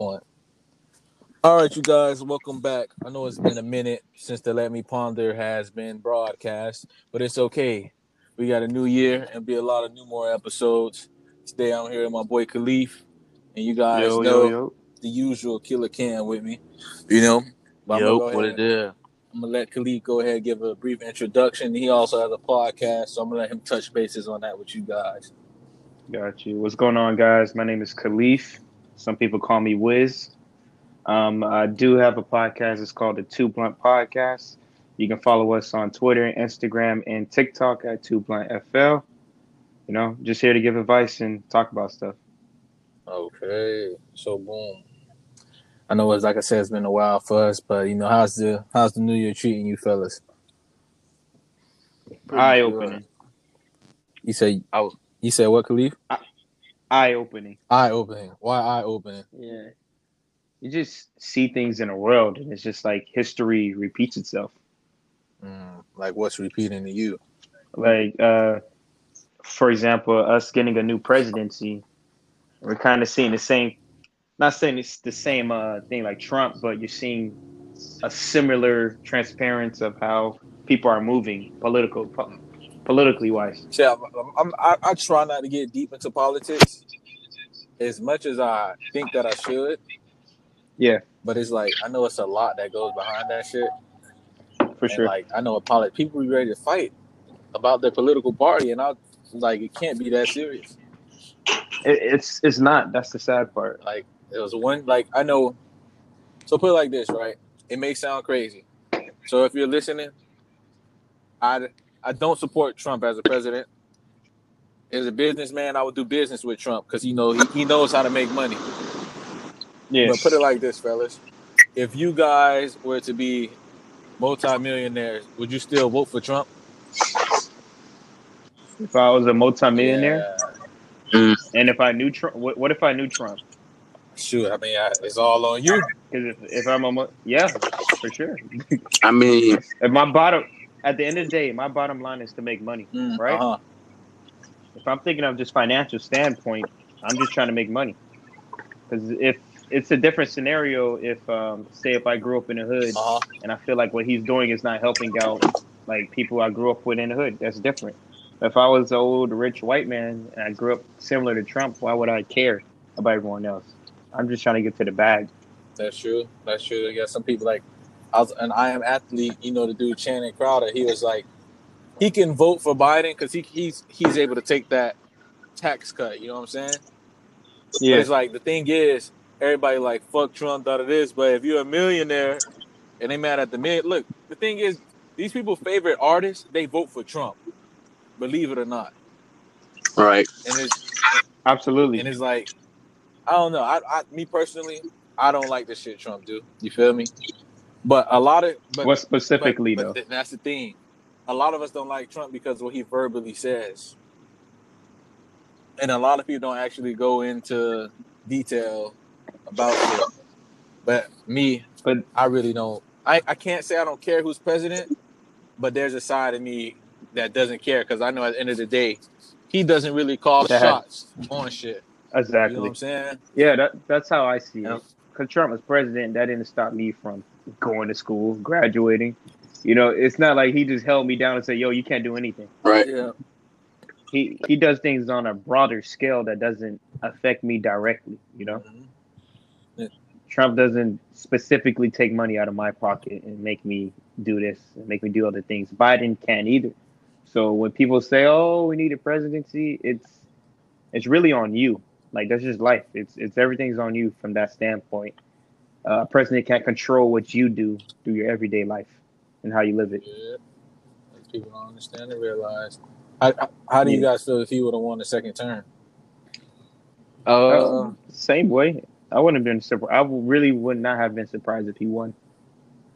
point. All right, you guys, welcome back. I know it's been a minute since the Let Me Ponder has been broadcast, but it's okay. We got a new year and be a lot of new more episodes. Today I'm here with my boy Khalif, and you guys Yo, know yo, yo. the usual Killer Cam with me. You know, But Yo, go what ahead- it is? I'm gonna let Khalif go ahead and give a brief introduction. He also has a podcast, so I'm gonna let him touch bases on that with you guys. Got you. What's going on, guys? My name is Khalif. Some people call me Wiz. Um, I do have a podcast. It's called the Two Blunt Podcast. You can follow us on Twitter, Instagram, and TikTok at Two Blunt FL. You know, just here to give advice and talk about stuff. Okay, so boom. I know it's like I said, it's been a while for us, but you know, how's the how's the new year treating you fellas? Eye opening. You say I was- you said what, Khalif? Eye opening. Eye opening. Why eye opening? Yeah. You just see things in the world, and it's just like history repeats itself. Mm, like what's repeating to you? like uh for example us getting a new presidency we're kind of seeing the same not saying it's the same uh thing like trump but you're seeing a similar transparency of how people are moving political po- politically wise I'm, I, I try not to get deep into politics as much as I think that I should. Yeah. But it's like I know it's a lot that goes behind that shit. for And, sure Like I know a polit people be ready to fight about their political party, and I like it can't be that serious. it, it's it's not that's the sad part Like it was one like I know. So put it like this, right? It may sound crazy. So if you're listening, I I don't support Trump as a president. As a businessman, I would do business with Trump because you know he, he knows how to make money. yeah But put it like this, fellas: if you guys were to be multimillionaires, would you still vote for Trump? if i was a multimillionaire Yeah. Mm. and if i knew trump what, what if i knew trump Shoot, I mean, I, it's all on you. because if, if i'm a mo- yeah for sure I mean, if my bottom at the end of the day my bottom line is to make money Mm, Right. uh-huh. if I'm thinking of just financial standpoint, I'm just trying to make money. Because if it's a different scenario, if um, say if I grew up in the hood Uh-huh. and I feel like what he's doing is not helping out like people I grew up with in the hood, that's different. If I was an old rich white man and I grew up similar to Trump, why would I care about everyone else? I'm just trying to get to the bag. That's true. That's true. I guess some people like I was an I am athlete, you know, the dude Channing Crowder, he was like he can vote for Biden because he he's he's able to take that tax cut, you know what I'm saying? But Yeah, it's like the thing is, everybody like fuck Trump out of this, but if you're a millionaire and they mad at the million look, the thing is these people favorite artists, they vote for Trump. Believe it or not. right. And it's absolutely. and it's like I don't know. I, I me personally, I don't like the shit Trump do. You feel me? But a lot of but, what specifically but, though? th- that's the thing. A lot of us don't like Trump because of what he verbally says, and a lot of people don't actually go into detail about it. But me, But I really don't. I, I can't say I don't care who's president, but there's a side of me that doesn't care because I know at the end of the day, he doesn't really call That- shots on shit. You know exactly. what I'm saying? Yeah, that, that's how I see Yeah. it. Because Trump was president, that didn't stop me from going to school, graduating. You know, it's not like he just held me down and said, "Yo, you can't do anything." Right. Yeah. He he does things on a broader scale that doesn't affect me directly. You know, mm-hmm. Trump doesn't specifically take money out of my pocket and make me do this and make me do other things. Biden can't either. So when people say, "Oh, we need a presidency," it's it's really on you. Like that's just life. It's it's everything's on you from that standpoint. Uh, a president can't control what you do through your everyday life and how you live it. Yeah. Like, People don't understand and realize. How, how- how do you guys feel if he would have won the second term? Uh, same way. I wouldn't have been surprised. I really would not have been surprised if he won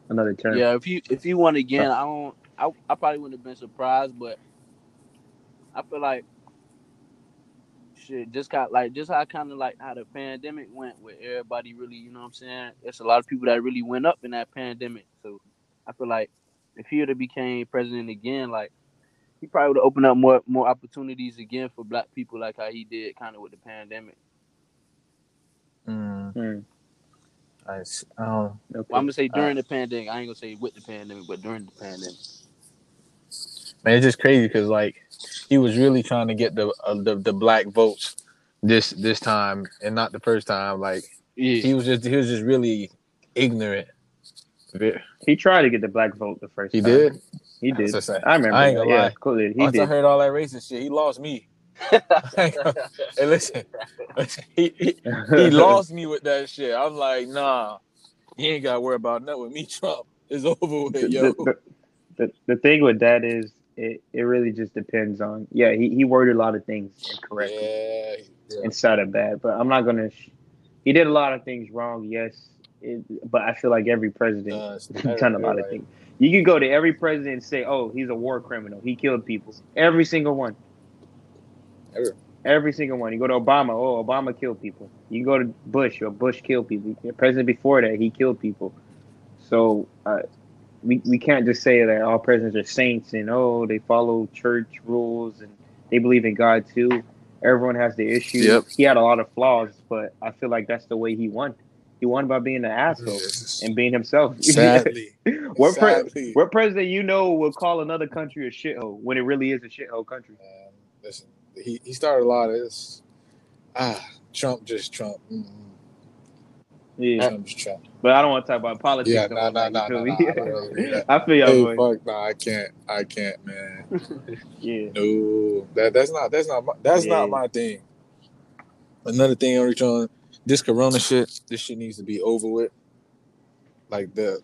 another term. Yeah, if you if he won again, I don't. I, I probably wouldn't have been surprised, but I feel like shit. Just got like just how kind of like how the pandemic went, with everybody really, you know what I'm saying. There's a lot of people that really went up in that pandemic. So I feel like if he would have became president again, like he probably would have opened up more more opportunities again for black people, like how he did kind of with the pandemic. Mm. Hmm. I, s- I don't. Well, I'm gonna say during the pandemic. I ain't gonna say with the pandemic, but during the pandemic. Man, it's just crazy because like he was really trying to get the uh, the the black votes this this time and not the first time. Like Yeah. he was just he was just really ignorant. He tried to get the black vote the first He time. did. He did. That's. I remember. I ain't gonna yeah, lie. clearly he Once I heard all that racist shit, he lost me. hey, listen, listen, he, he he lost me with that shit. I'm like, nah, you ain't gotta worry about nothing with me. Trump is over with, the, yo. the, the, the thing with that is it, it really just depends on yeah he, he worded a lot of things incorrectly. Yeah, inside of bad but i'm not gonna sh- he did a lot of things wrong yes it, but i feel like every president has done a lot of things. You can go to every president and say oh he's a war criminal he killed people every single one. Every- every single one. You go to obama oh obama killed people. You go to bush or bush killed people. The president before that he killed people. So uh, we, we can't just say that all presidents are saints and oh they follow church rules and they believe in God too. Everyone has the issues. Yep. He had a lot of flaws, but I feel like that's the way he won. He won by being an asshole and being himself. Sadly, what, pre- what president you know will call another country a shithole when it really is a shithole country? Man, listen, he, he started a lot of this. Ah, Trump just Trump. Mm-mm. Yeah, Trump just Trump. but I don't want to talk about politics. Yeah, though, nah, nah, like, nah, nah, I don't really do that. I feel y'all, Hey, boy. fuck, nah, I can't, I can't, man. Yeah, No, that that's not that's not my, that's Yeah. not my thing. Another thing, I'm trying this Corona shit. This shit needs to be over with. Like the,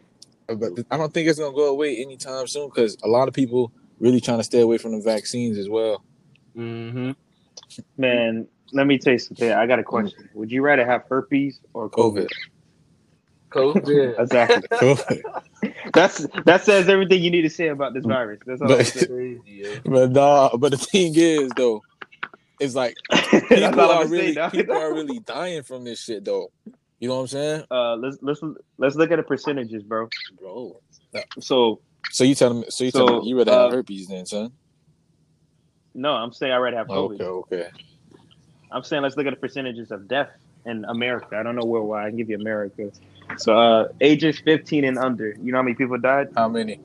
but I don't think it's gonna go away anytime soon because a lot of people really trying to stay away from the vaccines as well. Mm-hmm. man. Let me tell you something. I got a question. Would you rather have herpes or COVID? COVID. COVID. Exactly. COVID. That's that says everything you need to say about this virus. That's all. But- Crazy, yo. But nah, but the thing is though, it's like That's people all are I'm really saying, people are really dying from this shit though. You know what I'm saying, Uh, let's let's let's look at the percentages, bro. bro? So So you telling me? So you tell So, me you rather uh, have herpes then, son? no, I'm saying I already have COVID. Okay, okay. I'm saying let's look at the percentages of death in America. I don't know worldwide. I can give you America. So uh, ages 15 and under. You know how many people died How many?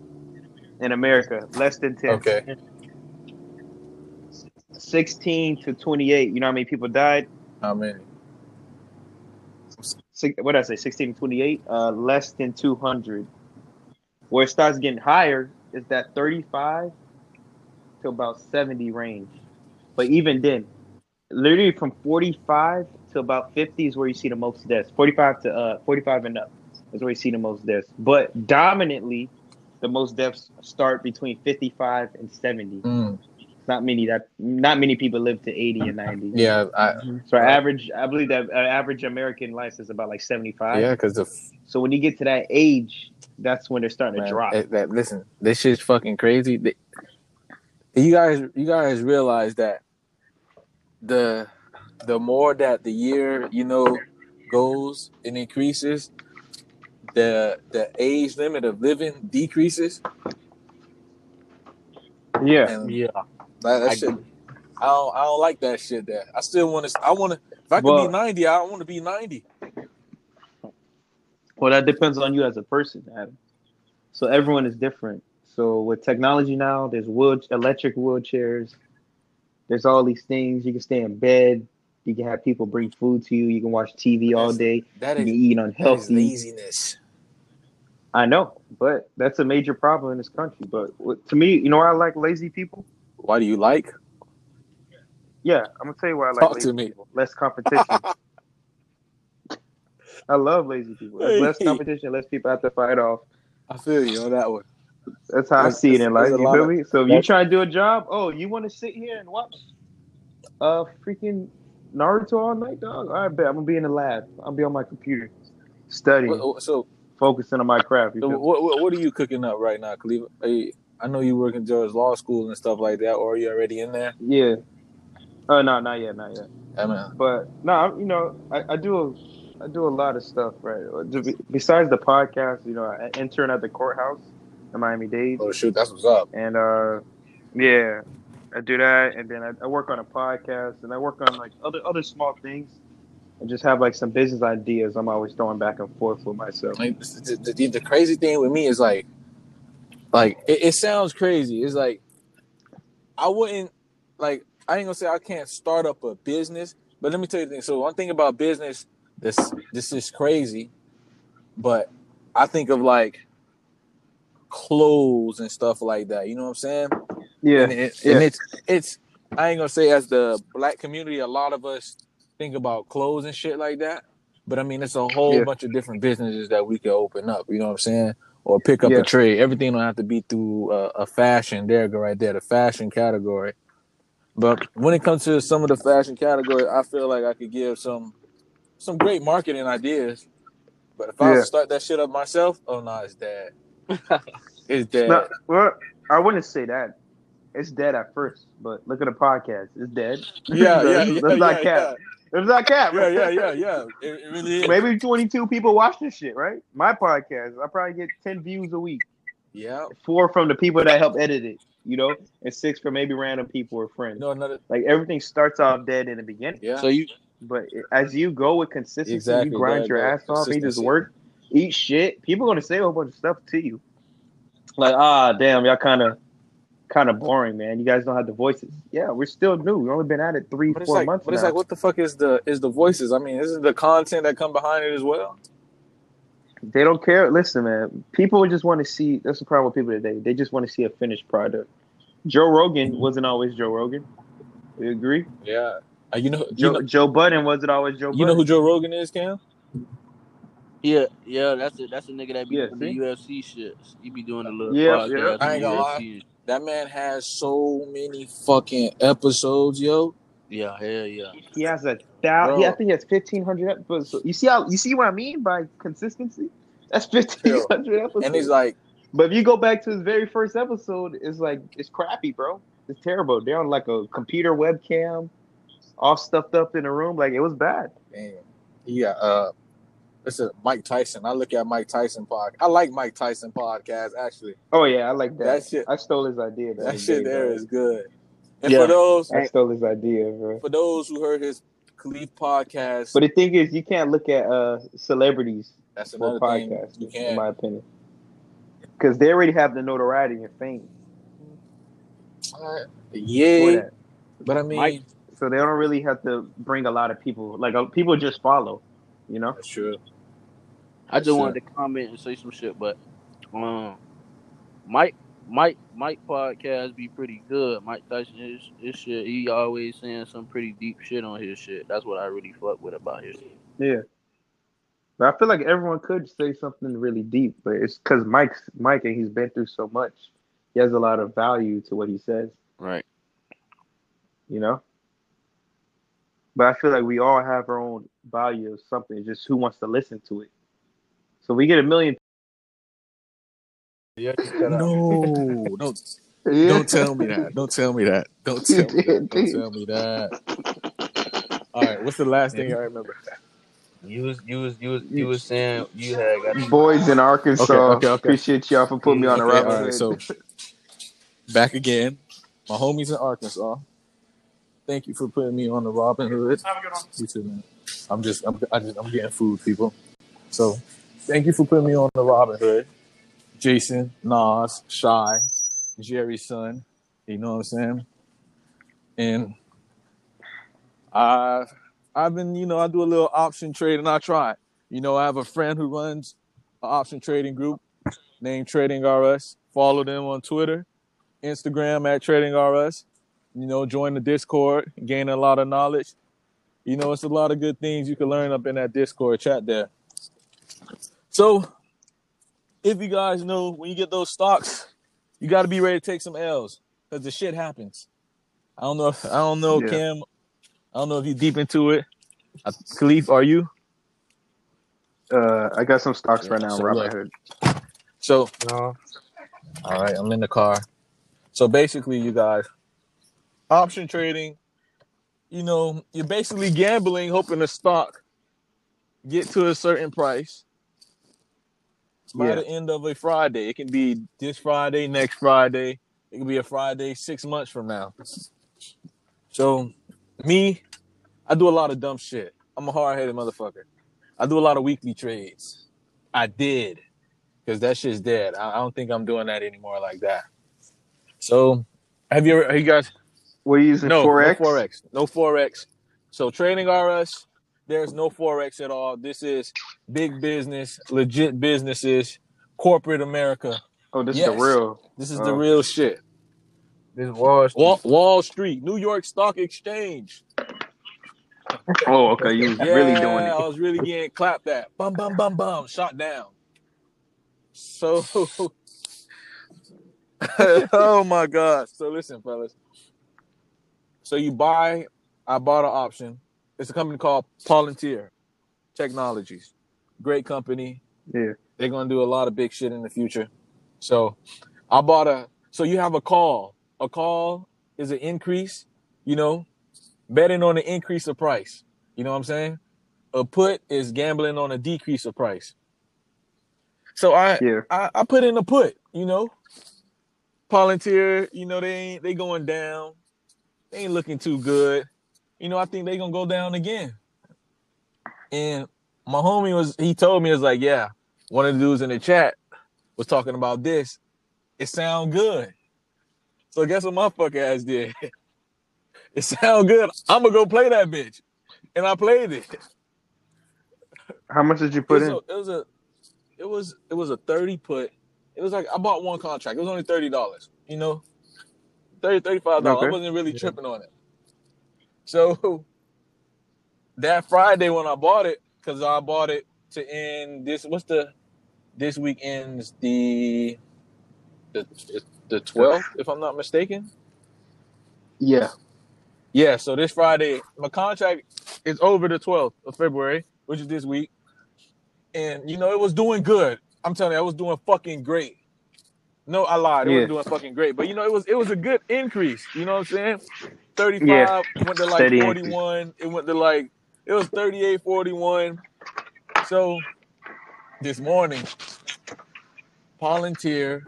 in America? Less than 10. Okay. 16 to 28. You know how many people died? How many? What did I say? 16 to 28. Uh, less than 200. Where it starts getting higher is that 35 to about 70 range. But even then, literally from 45 to about 50 is where you see the most deaths. 45 to uh 45 and up is where you see the most deaths. But dominantly, the most deaths start between 55 and 70. Mm, Not many that not many people live to 80 and 90. yeah, I, So our average, I believe that uh, average American life is about like 75. yeah, because the So when you get to that age, that's when they're starting man, to drop. that, that- listen, this shit's fucking crazy. They- you guys, you guys realize that the the more that the year you know goes and increases, the the age limit of living decreases. yeah. And Yeah. that, that I shit, I don't, I don't like that shit. That I still want to. I want to. If I could Well- be ninety, I want to be ninety. Well, that depends on you as a person, Adam. So everyone is different. So with technology now, there's wood, electric wheelchairs. There's all these things. You can stay in bed. You can have people bring food to you. You can watch TV all day. That You is, can eat that is unhealthy. laziness. I know, but that's a major problem in this country. But to me, you know, why I like lazy people. Why do you like? Yeah, I'm gonna tell you why I like Talk lazy to me. people. Less competition. I love lazy people. There's less competition, less people have to fight off. I feel you on that one. That's how I see it in life. You feel of- me? So if you try to do a job, oh, you want to sit here and watch uh freaking Naruto all night, dog? I bet I'm gonna be in the lab. I'll be on my computer studying, So, focusing on my craft. So what, what what are you cooking up right now, Cleveland? Hey, I know you work in George Law School and stuff like that, or are you already in there? Yeah. Oh no, not yet, not yet. I mean, But no, I'm- you know, I, I do a, I do a lot of stuff, right? Besides the podcast, you know, I intern at the courthouse in Miami Dade, oh shoot, that's what's up. and uh, yeah, I do that, and then I, I work on a podcast, and I work on like other other small things. and just have like some business ideas. I'm always throwing back and forth with myself. Like, the, the, the crazy thing with me is like, like it, it sounds crazy. It's like I wouldn't like I ain't gonna say I can't start up a business, but let me tell you the thing. So one thing about business, this this is crazy, but I think of like clothes and stuff like that. You know what I'm saying? Yeah, and, it, yeah. and it's it's I ain't gonna say as the black community, a lot of us think about clothes and shit like that. But I mean, it's a whole Yeah. bunch of different businesses that we could open up. You know what I'm saying? Or pick up Yeah. a trade. Everything don't have to be through a, a fashion. There, go right there, the fashion category. But when it comes to some of the fashion category, I feel like I could give some some great marketing ideas. But if I Yeah. to start that shit up myself, oh no, it's dead. It's dead. No, well, I wouldn't say that. It's dead at first, but look at the podcast. It's dead. Yeah, yeah, Let's yeah, not yeah, cap. It's not cap. yeah, yeah, yeah, yeah. It, it really is. Maybe 22 people watch this shit, right? My podcast, I probably get 10 views a week. Yeah. Four from the people that help edit it, you know, and six from maybe random people or friends. You know another. Like everything starts off dead in the beginning, Yeah. So you but as you go with consistency, Exactly, you grind there your you ass off, you just Consistency. work, eat shit. People are gonna say a whole bunch of stuff to you, like, ah, damn, y'all kind of, kind of boring, man. You guys don't have the voices. Yeah, we're still new. We've only been at it three, four like, months but now. it's like, what the fuck is the is the voices? I mean, this isn't the content that come behind it as well? They don't care. Listen, man. People just want to see. That's the problem with people today. They just want to see a finished product. Joe Rogan wasn't always Joe Rogan. You agree? Yeah. Uh, you know, you Joe, know, Joe Budden wasn't always Joe. you know who Joe Rogan is, Cam? Yeah, yeah, that's a that's a nigga that be Yeah, doing the UFC shit. He be doing a little Yeah, podcast. yeah. I ain't gonna UFC. That man has so many fucking episodes, yo. Yeah, hell yeah. He has a thousand. Yeah, I think he has fifteen hundred episodes. So you see how you see what I mean by consistency? That's fifteen hundred episodes. And he's like, but if you go back to his very first episode, it's like it's crappy, bro. It's terrible. They're on like a computer webcam, all stuffed up in a room. Like it was bad. damn. Yeah, uh listen, Mike Tyson. I look at Mike Tyson podcast. I like Mike Tyson podcast, actually. Oh yeah, I like that. That shit- I stole his idea. the That shit day, there bro. is good. And Yeah. for those I stole his idea, bro. for those who heard his Khalif podcast, But the thing is, you can't look at uh celebrities that's for another thing. podcasts, You in my opinion, because they already have the notoriety and fame. for Yeah, but I mean, Mike- So they don't really have to bring a lot of people. Like uh, people just follow, you know. that's true. I just Sure. wanted to comment and say some shit, but um, Mike, Mike, Mike podcast be pretty good. Mike Tyson, his, his shit, he always saying some pretty deep shit on his shit. That's what I really fuck with about his. shit. Yeah. But I feel like everyone could say something really deep, but it's because Mike's Mike and he's been through so much. He has a lot of value to what he says, Right. you know. But I feel like we all have our own value of something. It's just who wants to listen to it. So we get a million. Yeah, no, don't Yeah. don't tell me that. Don't tell me that. Don't tell me that. Don't tell me that. All right, what's the last thing I remember? You was you was you was you was saying you had got Boys in Arkansas. Okay, okay, okay. Appreciate y'all for putting me on the Okay, Robinhood. so back again, my homies in Arkansas. Thank you for putting me on the Robinhood. You too, man. I'm just, I'm, I just, I'm getting food, people. So, thank you for putting me on the Robinhood. Jason, Nas, Shy, Jerry's son. You know what I'm saying? And I've, I've been, you know, I do a little option trade, and I try. You know, I have a friend who runs an option trading group named Trading RS. Follow them on Twitter, Instagram at Trading RS. You know, join the Discord, gain a lot of knowledge. You know, it's a lot of good things you can learn up in that Discord chat there. So, if you guys know when you get those stocks, you got to be ready to take some L's because the shit happens. I don't know if I don't know Yeah. Kim. I don't know if you deep into it. Uh, Khalif, are you? Uh, I got some stocks right now, So Robin look. Hood. So no. All right, I'm in the car. So basically, you guys, option trading, you know, you're basically gambling, hoping the stock get to a certain price by Yeah. the end of a Friday. It can be this Friday, next Friday. It can be a Friday six months from now. So, me, I do a lot of dumb shit. I'm a hard headed motherfucker. I do a lot of weekly trades. I did because that shit's dead. I, I don't think I'm doing that anymore like that. So, have you ever? Have you guys? We're using No, forex. no forex, no forex. So trading RS, there's no forex at all. This is big business, legit businesses, corporate America. Oh, this Yes. is the real. This is the Oh. real shit. This Wall Street. Wall, Wall Street, New York Stock Exchange. Oh, okay. You was Yeah, really doing I it. was really getting clapped at. Bum bum bum bum. Shot down. So, oh my god. So listen, fellas. So you buy. I bought an option. It's a company called Palantir Technologies. Great company. Yeah. They're gonna do a lot of big shit in the future. So I bought a. So you have a call. A call is an increase. You know, betting on the increase of price. You know what I'm saying? A put is gambling on a decrease of price. So I Yeah. I, I put in a put. You know, Palantir. You know they ain't they going down. They ain't looking too good. You know I think they gonna go down again. And my homie was he told me it was like yeah one of the dudes in the chat was talking about this. It sound good. So guess what my fuck ass did? It sound good. I'm gonna go play that bitch, and I played it. How much did you put it in? A, it was a, it was it was a thirty put. It was like I bought one contract. It was only thirty dollars. You know, 30 35 dollars. I wasn't really Yeah. tripping on it. So that Friday when I bought it, because I bought it to end this. What's the this week ends the the the twelfth, if I'm not mistaken. Yeah. Yeah, so this Friday, my contract is over the 12th of February, which is this week. And, you know, it was doing good. I'm telling you, I was doing fucking great. No, I lied. It Yeah. was doing fucking great. But, you know, it was it was a good increase. You know what I'm saying? 35 Yeah. went to like Steady increase. 41. It went to like, it was 38, 41. So this morning, Palantir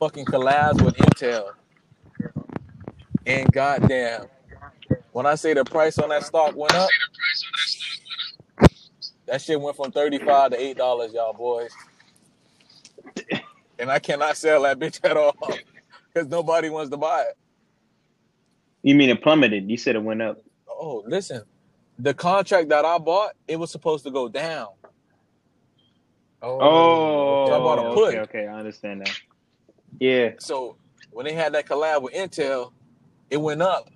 fucking collabs with Intel. And goddamn, when I say the price on that stock went up, that shit went from thirty-five to eight dollars, y'all boys. And I cannot sell that bitch at all because nobody wants to buy it. You mean it plummeted? You said it went up. Oh, listen, the contract that I bought, it was supposed to go down. Oh, So I bought a put. okay, okay, I understand that. Yeah, So when they had that collab with Intel, it went up,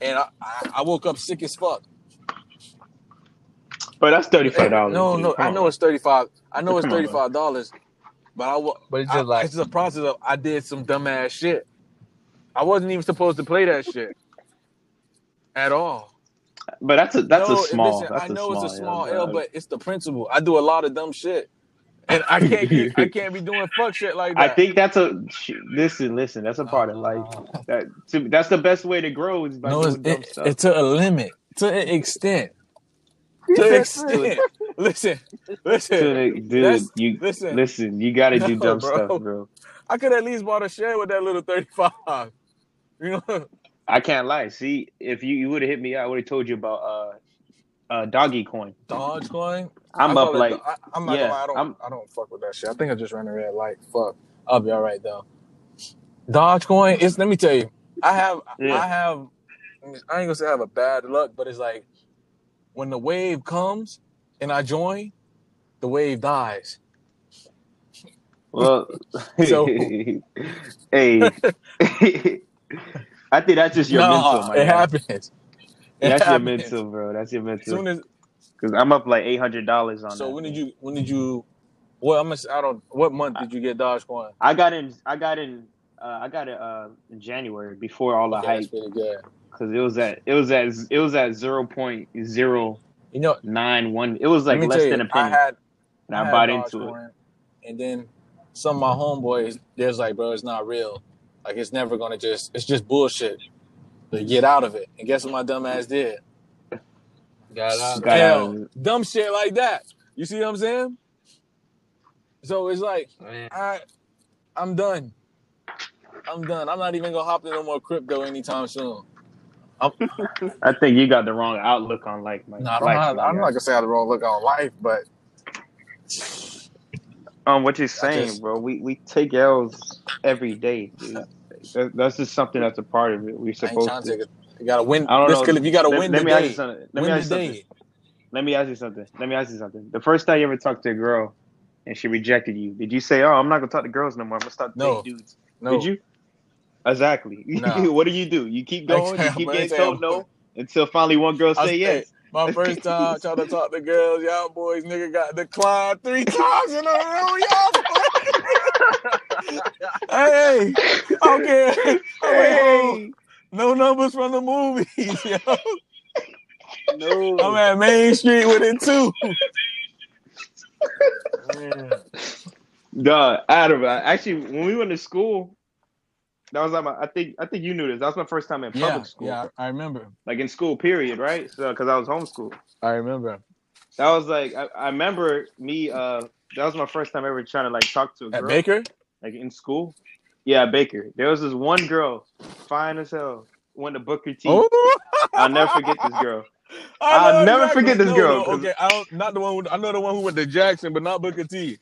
and I, I, I woke up sick as fuck. but that's thirty five dollars. No, no, I know it's thirty-five. I know it's Come on, thirty-five dollars, but I wa- But it's I- just like it's just a process of I did some dumbass shit. I wasn't even supposed to play that shit at all. But that's a that's No, a small. listen, that's I know it's a small L, L, but it's the principle. I do a lot of dumb shit, and I can't keep, I can't be doing fuck shit like that. I think that's a listen, listen. That's a part of life. Oh. That to, that's the best way to grow is by no, it's, doing dumb it, stuff. it's to a limit, to an extent, to an extent. listen, To listen, the- dude, you listen. listen. You got to do dumb bro. stuff, bro. I could at least bought a share with that little thirty-five. You know, I can't lie. See, if you, you would have hit me, I would have told you about uh uh doggy coin. Dog coin. I'm I up it- like I, I'm not yeah, lie, I don't, I'm- I don't fuck with that shit. I think I just ran a red light. Fuck, I'll be all right though. Dogecoin, it's let me tell you, I have, Yeah. I have, I ain't gonna say I have a bad luck, but it's like when the wave comes and I join, the wave dies. well. So- hey, I think that's just your Nah, mental. My it guy. happens. It That's your mental, bro. That's your mental. Soon as Because I'm up like eight hundred dollars on. so, that when did you, when did you? Well, I'm. I don't. What month did you get Dogecoin? I got in. I got in. Uh, I got it uh, in January before all the Okay, hype because it was at it was at it was at zero point zero You know, nine one. It was like less you, than a I penny, had and I, had bought into it. And then some of my homeboys, there's like, bro, it's not real. Like it's never gonna just, it's just bullshit. To get out of it. And guess what my dumb ass did? got out. Got Hell, out dumb shit like that. You see what I'm saying? So it's like, Man. I, I'm done. I'm done. I'm not even gonna hop in no more crypto anytime soon. I think you got the wrong outlook on like my. No, I'm life, not. I'm not gonna say I have the wrong look on life, but Um, what you're saying, just- bro? We we take L's every day, dude. That, that's just something that's a part of it. We're supposed to to. You gotta win. I don't know. If you gotta let, win let the me ask you day, something. Let me win ask the you something. day. Let me ask you something. Let me ask you something. The first time you ever talked to a girl and she rejected you, did you say, "Oh, I'm not gonna talk to girls no more. I'm gonna start No. dating dudes"? No, Did you? Exactly. No. what do you do? You keep going. You keep getting told no until finally one girl say- yes. My first time trying to talk to girls, y'all boys, nigga got declined three times in a row, y'all. hey, okay, don't care. I went home. Hey. No numbers from the movies, yo. No. I'm at Main Street with it too. Man. Duh, Adam. Uh, actually, when we went to school, that was like my. I think I think you knew this. That was my first time in public Yeah, school, yeah, I remember. like in school. Period. Right. So because I was homeschooled. I remember. That was like I, I remember me. Uh, that was my first time ever trying to like talk to a girl. At Baker? like in school. Yeah, Baker. There was this one girl, fine as hell, went to Booker T. Oh, I'll never forget this girl. I I'll never exactly- forget this no, girl, no, okay, I don't, not the one. Who, I know the one who went to Jackson, but not Booker T.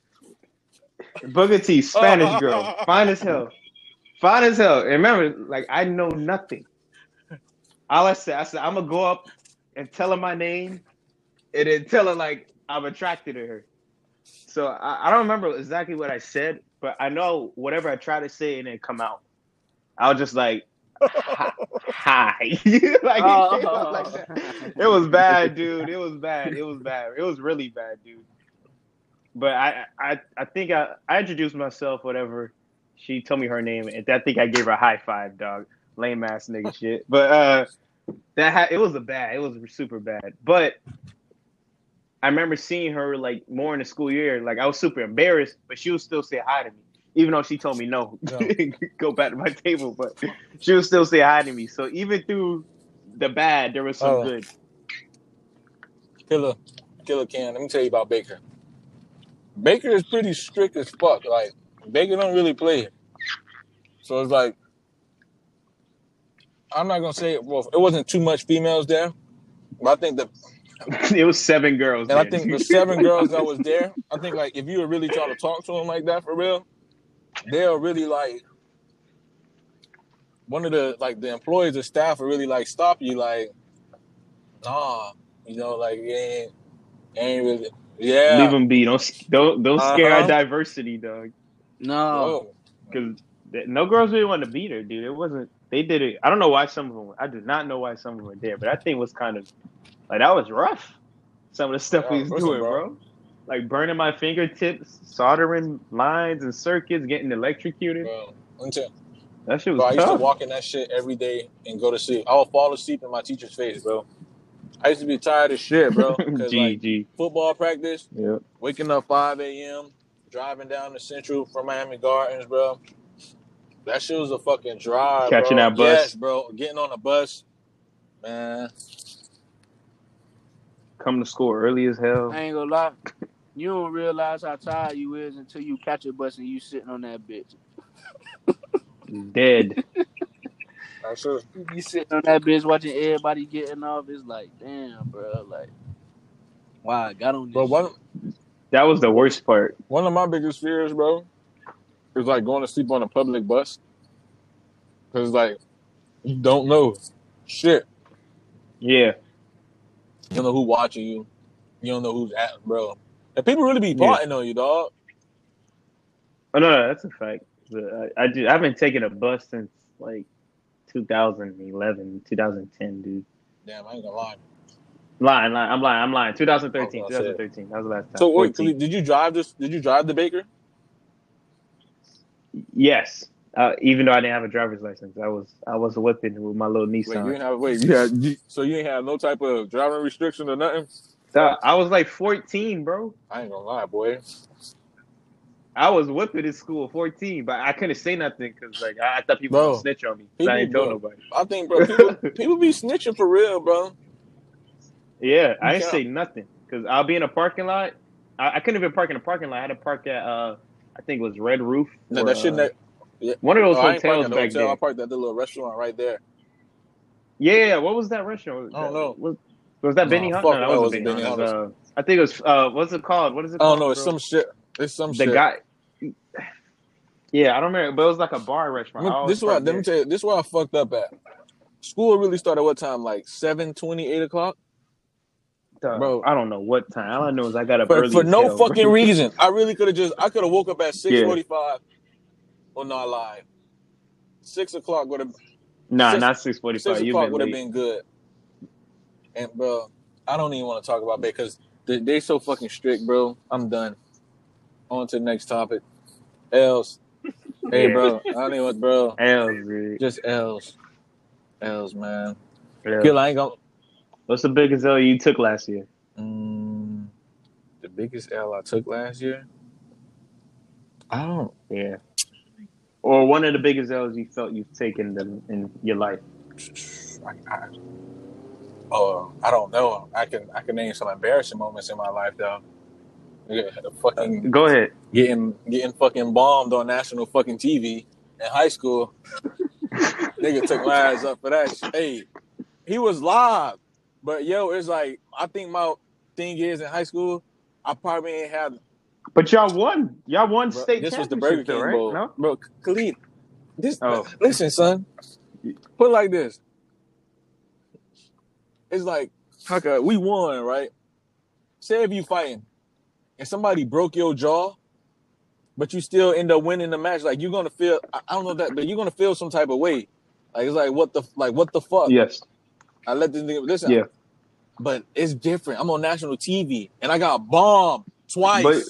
Booker T, Spanish girl, fine as hell, fine as hell. And remember, like I know nothing. All I said, I said, I'm gonna go up and tell her my name, and then tell her like I'm attracted to her. So I, I don't remember exactly what I said, but I know whatever I tried to say and then come out. I was just like, hi, like, oh. out like it was bad, dude. It was bad. It was bad. It was really bad, dude. But I, I, I think I, I introduced myself, whatever. She told me her name, and I think I gave her a high five, dog. Lame ass nigga shit. But uh, that ha- it was a bad. It was super bad. But I remember seeing her like more in the school year. Like I was super embarrassed, but she would still say hi to me, even though she told me no, Yeah. go back to my table. But she would still say hi to me. So even through the bad, there was some Oh. good. Killer, Killer Cam. Let me tell you about Baker. Baker is pretty strict as fuck. Like Baker don't really play. So it's like I'm not gonna say it. Well, it wasn't too much females there, but I think the it was seven girls. and I think the seven girls that was there. I think like if you were really trying to talk to them like that for real, they'll really like one of the like the employees or staff will really like stop you like, nah, you know, like ain't, ain't really, yeah. Leave them be. Don't don't don't scare Uh-huh. diversity, dog. No. Because no girls really wanted to beat her, dude. It wasn't. They did it. I don't know why some of them. I did not know why some of them were there, but I think it was kind of like that was rough. Some of the stuff we Yeah, was doing, bro. bro. Like burning my fingertips, soldering lines and circuits, getting electrocuted. Bro, let me tell you, That shit was bro, I used to walk in that shit every day and go to sleep. I would fall asleep in my teacher's face, bro. I used to be tired of shit, bro. 'cause, like, GG. football practice, Yep. waking up 5 a.m., driving down to Central from Miami Gardens, bro. That shit was a fucking drive. Catching bro. that bus. Yes, bro. Getting on a bus, man. Coming to school early as hell. I ain't gonna lie. You don't realize how tired you is until you catch a bus and you sitting on that bitch. Dead. That shit You sitting on that bitch watching everybody getting off. It's like, damn, bro. Like, wow, I got on this. Bro, one, shit. That was the worst part. one of my biggest fears, bro, is like going to sleep on a public bus. Cause like you don't know shit. Yeah. You don't know who watching you. You don't know who's at, bro. And people really be Yeah. plotting on you, dog. Oh no, no, that's a fact. I, I do. I've been taking a bus since like 2011, 2010, dude. Damn, I ain't gonna lie. Lying, lying. I'm lying. I'm lying. 2013. I was gonna 2013. That was the last time. So wait, 14. did you drive this? Did you drive the Baker? Yes. Uh, even though I didn't have a driver's license, I was I was whipping with my little Wait, you didn't have wait, you had you, so you ain't have no type of driving restriction or nothing? So I was like 14, bro. I ain't gonna lie, boy. I was whipping in school, 14, but I couldn't say nothing because like I, I thought people Bro, would snitch on me. people- I didn't tell bro. nobody. I think, bro, people, people be snitching for real, bro. Yeah, I didn't Yeah. say nothing because I'll be in a parking lot. I, I couldn't even park in a parking lot. I had to park at uh, I think it was Red Roof. No, or, that shit. uh, That, yeah. one of those I ain't hotels at the back hotel. I there. parked at the little restaurant right there. Yeah, what was that restaurant? I don't know. Was, was that No, Benny Hunt? No, that that wasn't wasn't Benny Benny Hunt. Uh, I think it was. Uh, what's it called? What is it I called? don't know. It's bro? some shit. It's some the shit. guy. Yeah, I don't remember, but it was like a bar restaurant. I Look, this is what let me tell you. This is where I fucked up at. School really started what time? Like 7, 8 o'clock. Dog, bro. I don't know what time. All I know is I got up For, for no hell, bro. fucking reason. I really could have just. I could have woke up at six forty five. Well, oh, not lie. Six o'clock would have. Nah, Six- not six forty-five. five. You've o'clock would have been good. And bro, I don't even want to talk about it because they they so fucking strict, bro. I'm done. On to the next topic. L's. Hey, Yeah. bro. I don't even want, bro. Dude. Just L's. L's, man. Yeah. Kill, I ain't gonna. What's the biggest L you took last year? Mm, the biggest L I took last year. I don't. Yeah. Or one of the biggest L's you felt you've taken them in your life. I, I, oh, I don't know. I can I can name some embarrassing moments in my life though. Yeah, fucking Go ahead. getting getting fucking bombed on national fucking TV in high school. Nigga took my ass up for that. shit. Hey, he was live, but yo, it's like I think my thing is in high school, I probably ain't had. But y'all won. Y'all won Bro, state this was the Burger though, King right? Bowl, No? bro. Khalid, this. Oh. Listen, son. Put it like this. It's like, Haka, uh, we won, right? Say if you fighting and somebody broke your jaw, but you still end up winning the match, like you're gonna feel I I don't know that, but you're gonna feel some type of way. Like it's like what the like what the fuck? Yes. I let this nigga listen. Yeah. But it's different. I'm on national TV and I got bombed twice. But-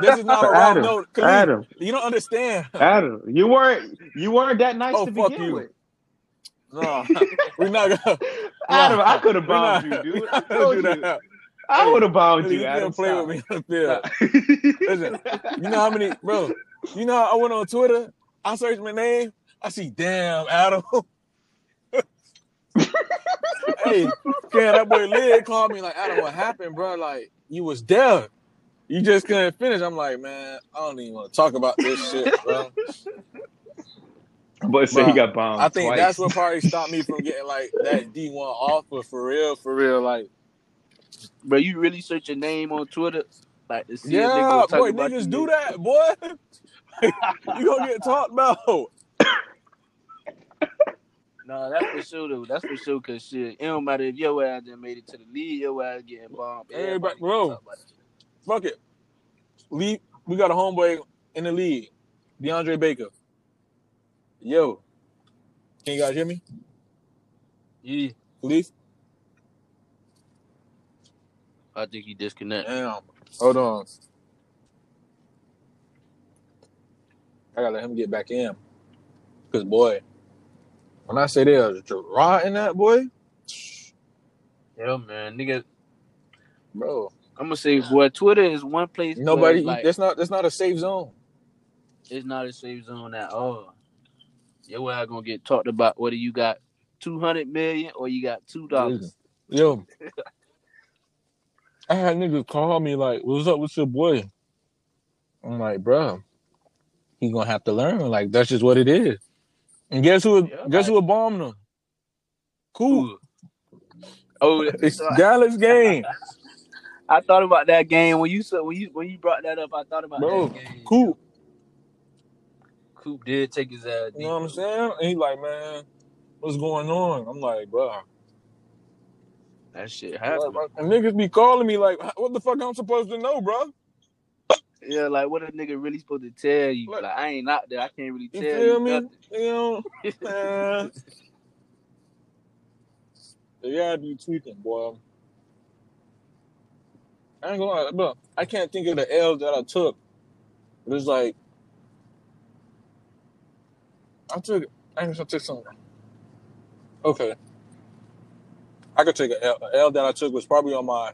this is not a Adam, note. Khalid, Adam, You don't understand. Adam, you weren't you weren't that nice Oh, to fuck begin you. with. No, we're not gonna. Adam, I could have bombed not- you, dude. I told do you. that. I would have bombed You you, Adam. play Stop. with me on the field. Listen, You know how many, bro? You know I went on Twitter. I searched my name. I see, damn, Adam. hey, can that boy Lid called me like, Adam, what happened, bro? Like, you was there. You just couldn't finish. I'm like, man, I don't even want to talk about this shit, bro. But so he got bombed. I think twice. that's what probably stopped me from getting like that D1 offer for real, for real. Like, Bro, you really search your name on Twitter, like to see a yeah, nigga talk boy, about niggas you. do that, boy. you gonna get talked about. No, that's for sure though. That's for sure. Cause shit, it don't matter if your ass done made it to the league, your ass getting bombed. Everybody- bro. talk about you. Fuck it. Leave. We got a homeboy in the league, DeAndre Baker. Yo, can you guys hear me? Yeah, Leaf. I think he disconnected. Damn. Hold on. I gotta let him get back in. Cause boy, when I say there's a rot in that boy, Yeah, man, nigga. bro, I'm gonna say, boy, Twitter is one place. where nobody. like that's not. That's not a safe zone. it's not a safe zone at all. Your ass gonna get talked about whether you got two hundred million or you got two dollars. Yo, I had niggas call me like, "What's up with your boy?" I'm like, bro, he gonna have to learn. Like that's just what it is. And guess who? Yeah, guess who bombed them? Cool. Oh, It's Dallas game, I thought about that game when you said when you when you brought that up. I thought about bro. that game. Cool. Coop did take his ass. You know what I'm saying? And he like, man, what's going on? I'm like, bro. That shit happened. And niggas be calling me like, what the fuck I'm supposed to know, bro? Yeah, like what a nigga really supposed to tell you? Like- Like I ain't out there. I can't really You tell feel you me? nothing. You know, man. They gotta be tweaking, boy. I ain't gonna lie, bro. I can't think of the L's that I took. But it's like I took I guess I took some Okay. I could take a L. A L that I took was probably on my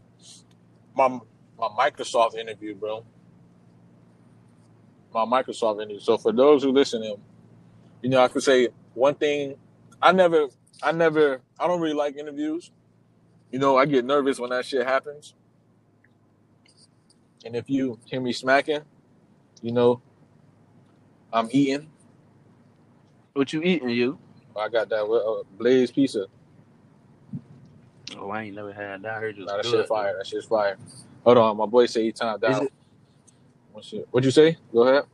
my my Microsoft interview, bro. My Microsoft interview. So for those who listen in, you know, I could say one thing. I never, I never, I don't really like interviews. You know, I get nervous when that shit happens. And if you hear me smacking, you know, I'm eating. What you eating, you? I got that uh, Blaze pizza. Oh, I ain't never had that. I heard it was Nah, that good. shit fire. That shit's fire. Hold on, my boy say he timed out. it- What shit? What'd you say? Go ahead.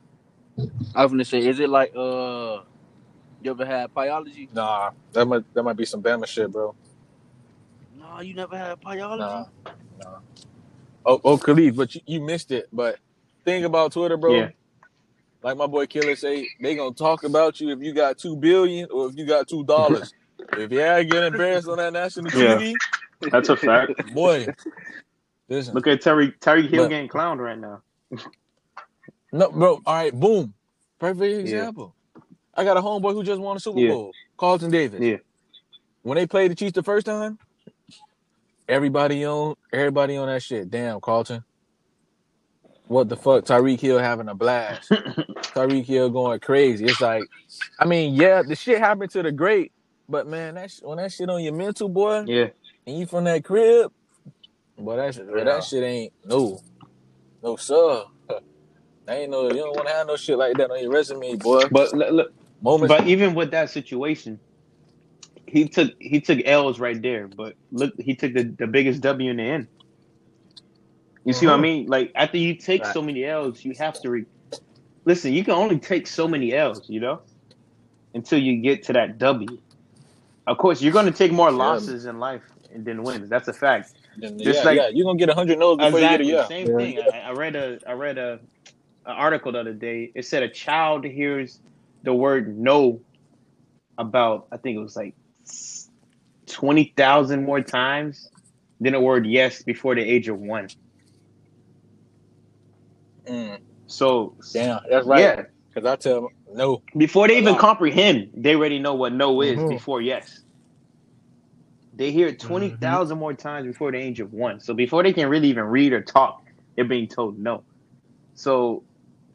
I was gonna say, is it like uh, you ever had biology? Nah, that might that might be some Bama shit, bro. No, you never had biology. Nah, nah. Oh, oh, Khalif, but you, you missed it. But thing about Twitter, bro. Yeah. Like my boy Killer say, they gonna talk about you if you got two billion or if you got two dollars. if you yeah, get embarrassed on that national Yeah. TV, That's a fact. boy. Listen, Look at Terry Terry Hill But- getting clowned right now. no, bro. All right, boom. Perfect example. I got a homeboy who just won a Super Yeah. Bowl, Carlton Davis. Yeah. When they played the Chiefs the first time, everybody on everybody on that shit. Damn, Carlton. What the fuck? Tyreek Hill having a blast. Tyreek Hill going crazy. It's like, I mean, yeah, the shit happened to the great, but man, that sh- when that shit on your mental, boy, Yeah. and you from that crib, boy, that boy, Yeah. that shit ain't no, no sir. I ain't no, you don't want to have no shit like that on your resume, boy. But look, look, Moments, but even with that situation, he took he took L's right there. But look, he took the, the biggest W in the end. You see what I Mhm. mean? Like after you take so many L's, you have to re- listen. You can only take so many L's, you know, until you get to that W. Of course, you're going to take more Yeah. losses in life than wins. That's a fact. then, just yeah, like- yeah, you're gonna get a hundred no's before Exactly. you get a yeah. Same Yeah. thing. I, I read a I read a an article the other day. It said a child hears the word no about I think it was like twenty thousand more times than the word yes before the age of one. Mm, So damn, that's right. yeah, Because I tell them no. before they even lot. comprehend, they already know what no is Mhm. before yes. They hear it 20,000 more times before the age of one. So before they can really even read or talk, they're being told no. So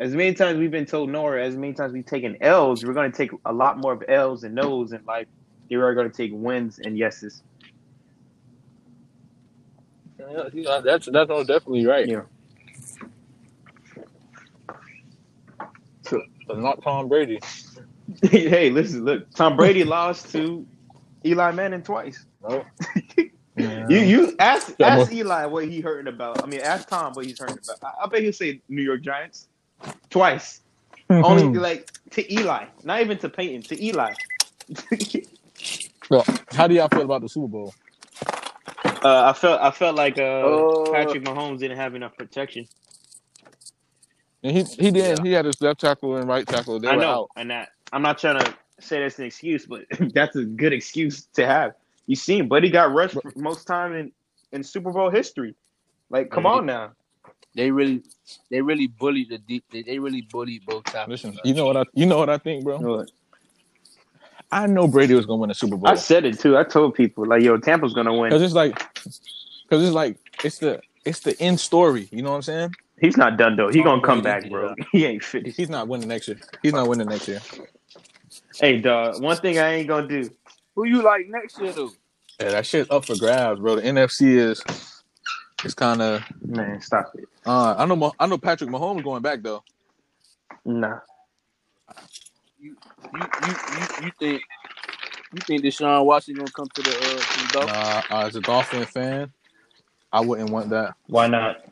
as many times we've been told no, or as many times we've taken L's, we're going to take a lot more of L's and no's in life. They are going to take wins and yeses. Yeah, yeah, that's that's most definitely right. Yeah. But not Tom Brady. hey, listen, look, Tom Brady lost to Eli Manning twice. No. You you ask ask Eli what he hurting about. I mean, ask Tom what he's hurting about. I, I bet he'll say New York Giants twice. Only like to Eli, not even to Peyton, to Eli. Well, how do y'all feel about the Super Bowl? Uh, I felt I felt like uh, Uh, Patrick Mahomes didn't have enough protection. And he he didn't. He had his left tackle and right tackle. They I were know, out. and that I'm not trying to say that's an excuse, but that's a good excuse to have. You seen, but he got rushed for most time in in Super Bowl history. Like, come on now. They really, they really bullied the deep. They, they really bullied both tackles. Listen, you know what I you know what I think, bro. I know Brady was gonna win the Super Bowl I said it too. I told people like, "Yo, Tampa's gonna win." because it's like because it's like it's the it's the end story. You know what I'm saying? He's not done though. He Tom gonna come Brady, back, bro. He ain't finished. He's not winning next year. He's not winning next year. Hey, dog. One thing I ain't gonna do. Who you like next year though? Yeah, that shit's up for grabs, bro. The NFC is it's kind of. Man, stop it. Uh, I know. Mah- I know Patrick Mahomes going back though. Nah. You, you, you, you, you think, you think Deshaun Watson gonna come to the uh, to the Dolphins? Nah, uh, as a Dolphin fan, I wouldn't want that Why not?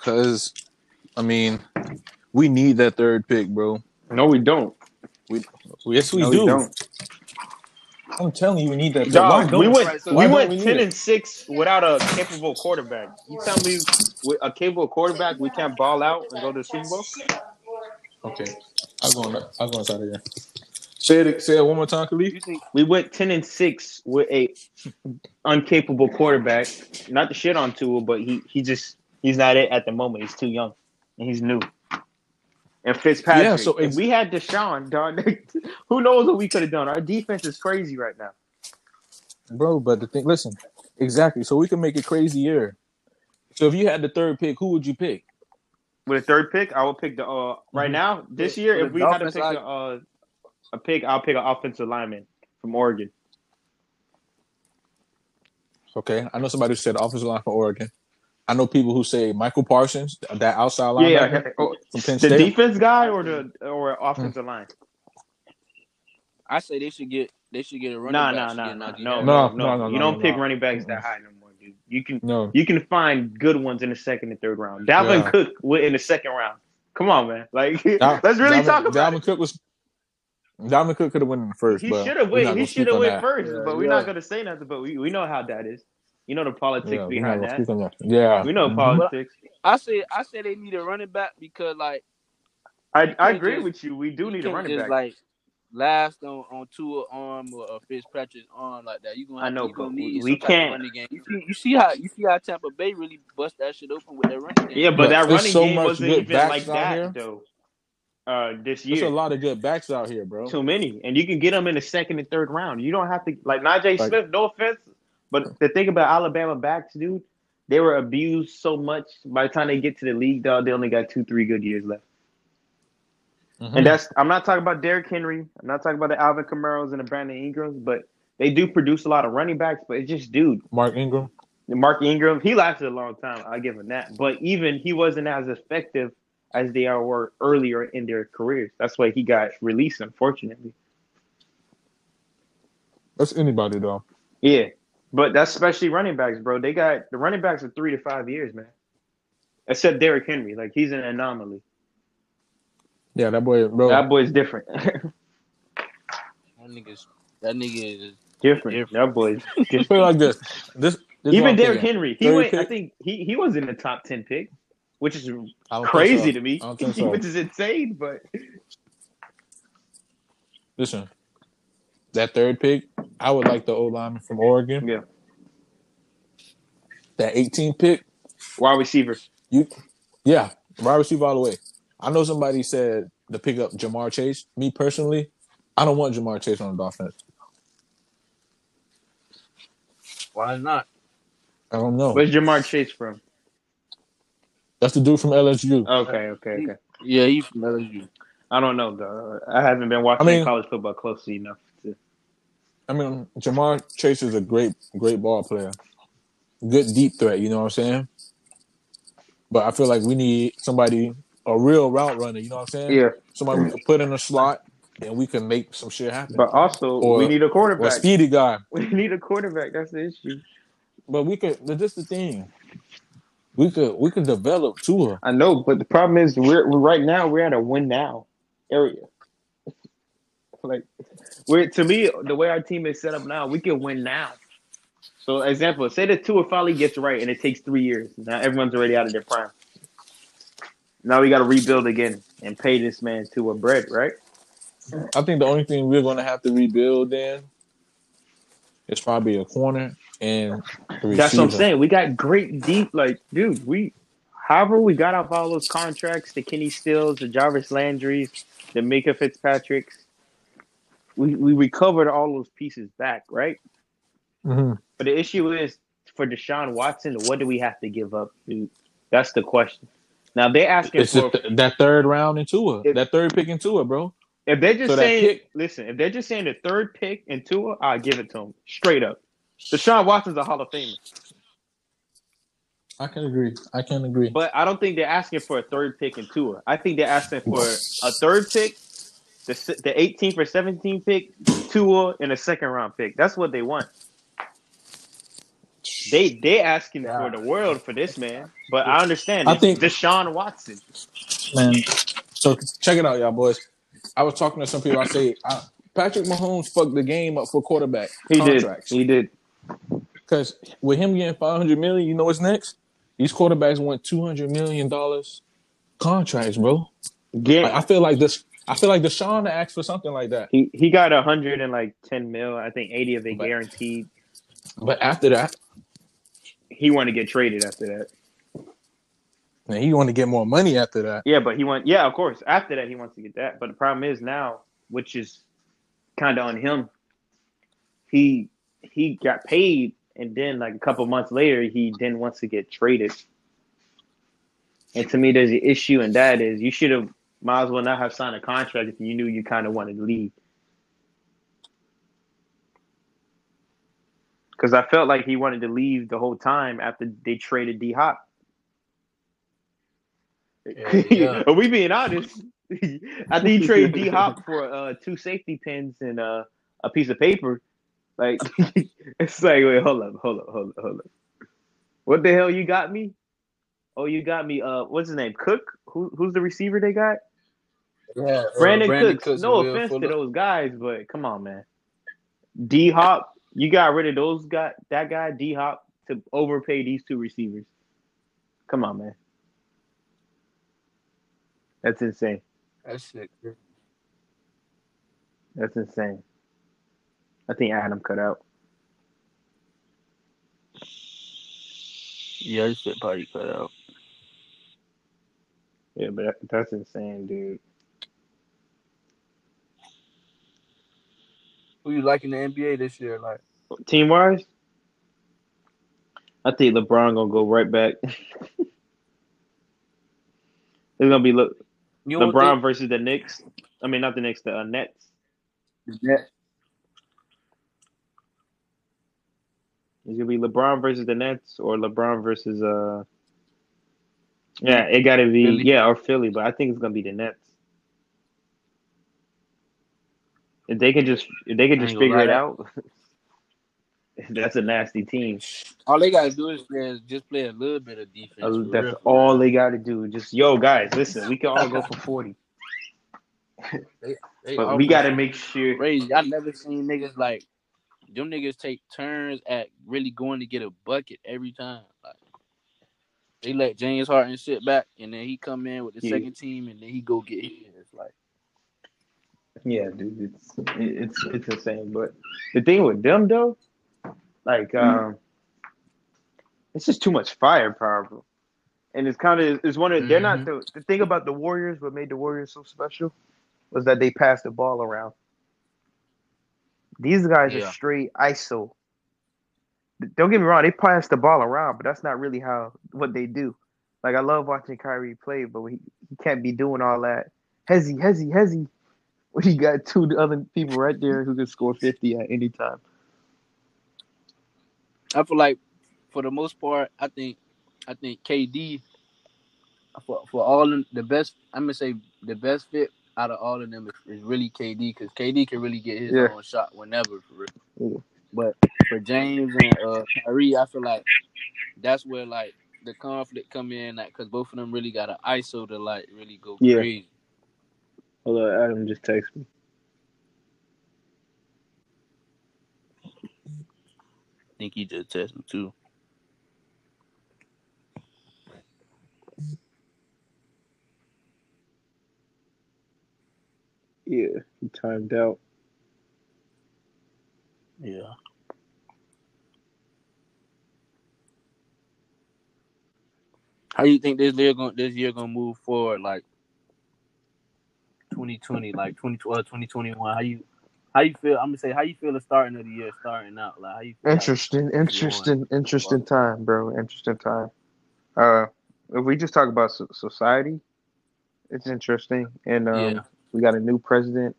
because, I mean, we need that third pick, bro. No, we don't. Yes, we no, do. We don't. I'm telling you, we need that. Dog, Why we went Right, so we went we need ten it? and six without a capable quarterback. You tell me with a capable quarterback we can't ball out and go to the Super Bowl? Okay, I'll go. On, I'll go inside of here. Say it. Say it one more time, Khalif. You We went ten and six with a uncapable quarterback. Not to shit on Tua, but he he just he's not it at the moment. He's too young and he's new. And Fitzpatrick. Yeah, so if we had Deshaun, dog, who knows what we could have done? Our defense is crazy right now. Bro, but the thing, listen, exactly. So we can make it crazy year. So if you had the third pick, who would you pick? With a third pick, I would pick the uh right Mhm. now this year. for If we had to pick I- a, uh, a pick, I'll pick an offensive lineman from Oregon. Okay, I know somebody who said offensive line for Oregon. I know people who say Michael Parsons, that outside Yeah, linebacker yeah. From Penn the defense guy or the or offensive line. I say they should get they should get a running Nah, back. nah, nah, nah, no, no, No, no, no, no, You no, don't pick no. running backs that high no more, dude. You can No, you can find good ones in the second and third round. Dalvin Yeah. Cook went in the second round. Come on, man. Like Dal- let's really Dalvin, talk about Dalvin it. Cook was Dalvin Cook could have won in the first. He should have we're went. He should have on went that. first, Yeah, but we're yeah. not gonna say nothing. But we, we know how that is. You know the politics Yeah, behind gonna that. that. Yeah, We know Mhm. politics. I say I say they need a running back because like I I agree just- with you. We do need a running just back. like last on on Tua arm or a Fitzpatrick's arm like that. You gonna I know, to, you gonna need we some type of can't- running game. You see, you see how you see how Tampa Bay really bust that shit open with their running game. yeah, but But that running so game much wasn't good even like that here. though. Uh, this year, There's a lot of good backs out here, bro. too many, and you can get them in the second and third round. You don't have to like Najee Like- Smith. No offense, but the thing about Alabama backs, dude, they were abused so much. By the time they get to the league, dog, they only got two, three good years left. Mhm. And that's I'm not talking about Derrick Henry. I'm not talking about the Alvin Kamaras and the Brandon Ingrams, but they do produce a lot of running backs. But it's just, dude, Mark Ingram. Mark Ingram, he lasted a long time. I give him that. But even he wasn't as effective as they were earlier in their careers. That's why he got released, unfortunately. That's anybody though. Yeah. But that's especially running backs, bro. They got the running backs are three to five years, man. Except Derrick Henry. Like he's an anomaly. Yeah, that boy, bro. That boy's different. That nigga's that nigga is different. Different. That boy's Put it like this. This, this is what even I'm Derrick. Henry. He Third went I think he, he was in the top ten pick, which is I don't think crazy so. to me. I so. which is insane, but Listen, that third pick, I would like the O lineman from Oregon. yeah. That 18 pick, Wide receiver. you, yeah, wide receiver all the way. I know somebody said to pick up Ja'Marr Chase. Me personally, I don't want Ja'Marr Chase on the Dolphins. Why not? I don't know. Where's Ja'Marr Chase from? That's the dude from LSU. Okay, okay, okay. yeah, he's from LSU. I don't know though. I haven't been watching I mean- college football closely enough to. I mean, Ja'Marr Chase is a great, great ball player. Good deep threat, you know what I'm saying? But I feel like we need somebody, a real route runner, you know what I'm saying? Yeah, Somebody we can put in a slot and we can make some shit happen. but also Or- we need a or a speedy guy. We need a quarterback. That's the issue. But we could. But this the thing. We could. We could develop Tua. I know, but the problem is we're, we're right now we're at a win now area. like we're to me the way our team is set up now, we can win now. So example, say the Tua finally gets right and it takes three years. Now everyone's already out of their prime. Now we got to rebuild again and pay this man to a bread, right? I think the only thing we're going to have to rebuild then is probably a corner and a That's what I'm saying. We got great deep, like, dude, we however we got off all those contracts, the Kenny Stills, the Jarvis Landrys, the Minkah Fitzpatricks. We we recovered all those pieces back, right? Mhm. But the issue is for Deshaun Watson, what do we have to give up, dude? That's the question. Now they're asking It's for th- that third round in Tua. If- that third pick in Tua, bro. if they're just so saying pick- listen, if they're just saying the third pick in Tua, I'll give it to them. Straight up. Deshaun Watson's a Hall of Famer. I can agree. I can agree. But I don't think they're asking for a third pick in Tua. I think they're asking for a third pick, the s- the 18th or 17th pick, Tua, and a second round pick. That's what they want. They they asking for the world for this man. But I understand. I think- Deshaun Watson. man. So check it out, y'all boys. I was talking to some people. I say I, Patrick Mahomes fucked the game up for quarterback He contracts did. He did. because with him getting five hundred million, you know what's next? These quarterbacks want two hundred million dollars contracts, bro. Get Like, I feel like this. I feel like Deshaun asked for something like that. he he got a hundred and like ten mil. I think eighty of it But- guaranteed. But after that, He wanted to get traded after that. and he wanted to get more money after that. Yeah, but he went. Yeah, of course. After that, he wants to get that. But the problem is now, which is kind of on him. He he got paid, and then like a couple months later, he then wants to get traded. And to me, there's an issue, and that is you should have might as well not have signed a contract if you knew you kind of wanted to leave. Because I felt like he wanted to leave the whole time after they traded D Hop. Yeah, yeah. Are we being honest? I think he traded D Hop for uh, two safety pins and uh, a piece of paper. Like it's like, wait, hold up, hold up, hold up, hold up. What the hell you got me? Oh, you got me. Uh, what's his name? Cook. Who who's the receiver they got? Yeah, uh, Brandin, Brandin Cooks. Cooks No offense to those guys, but come on, man. D Hop, you got rid of those guy, that guy D Hop to overpay these two receivers. Come on, man. That's insane. That's sick. That's insane. I think Adam cut out. Yeah, this shit probably cut out. Yeah, but that's insane, dude. Who you like in the NBA this year? Like, Team wise, I think LeBron gonna go right back. it's gonna be look don't LeBron think- versus the Knicks. I mean, not the Knicks, the uh, Nets. Yeah. It's gonna be LeBron versus the Nets or LeBron versus uh. Yeah, it gotta be Philly. yeah or Philly, but I think it's gonna be the Nets. If they can just if they can I just ain't gonna figure it out, that's a nasty team. All they gotta do is play, just play a little bit of defense. Uh, That's real, all they got to do. Just yo, guys, listen, we can all go for forty, They but we got to make sure. crazy. I never seen niggas like them. Niggas take turns at really going to get a bucket every time. Like they let James Harden sit back, and then he come in with the Yeah. second team, and then he go get his. Yeah, dude, it's it's it's insane. But the thing with them though, like, um, it's just too much firepower, bro. And it's kind of it's one of they're not the the thing about the Warriors. What made the Warriors so special was that they passed the ball around. These guys Yeah. are straight ISO. Don't get me wrong, they pass the ball around, but that's not really how what they do. Like I love watching Kyrie play, but he, he can't be doing all that. Hezzy, hezzy, hezzy. When you got two other people right there who can score fifty at any time. I feel like for the most part, I think I think KD for for all the best. I'm gonna say the best fit out of all of them is, is really KD because KD can really get his Yeah. own shot whenever for real. Yeah. But for James and uh, Kyrie, I feel like that's where like the conflict come in that because both of them really got an ISO to like really go Yeah. crazy. On, Adam just texted me. I think he just tested too. Yeah, he timed out. Yeah. How you think this year going this year gonna move forward like 2020 like 2012 2021 how you how you feel I'm gonna say how you feel the starting of the year starting out like how you feel Interesting, interesting, interesting time, bro. Interesting time. Uh, if we just talk about so- society, it's interesting, and um, Yeah. we got a new president.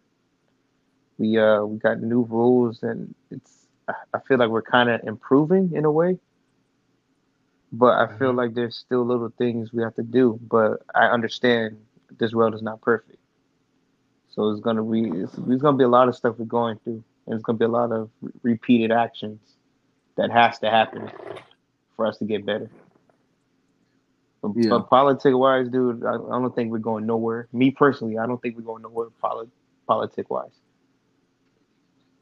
We uh, we got new rules, and it's. I feel like we're kind of improving in a way, but I feel Mhm. like there's still little things we have to do. But I understand this world is not perfect, so it's gonna be it's, there's gonna be a lot of stuff we're going through, and it's gonna be a lot of re- repeated actions that has to happen for us to get better. But, Yeah. but politic wise, dude, I, I don't think we're going nowhere. Me personally, I don't think we're going nowhere poli- politic wise.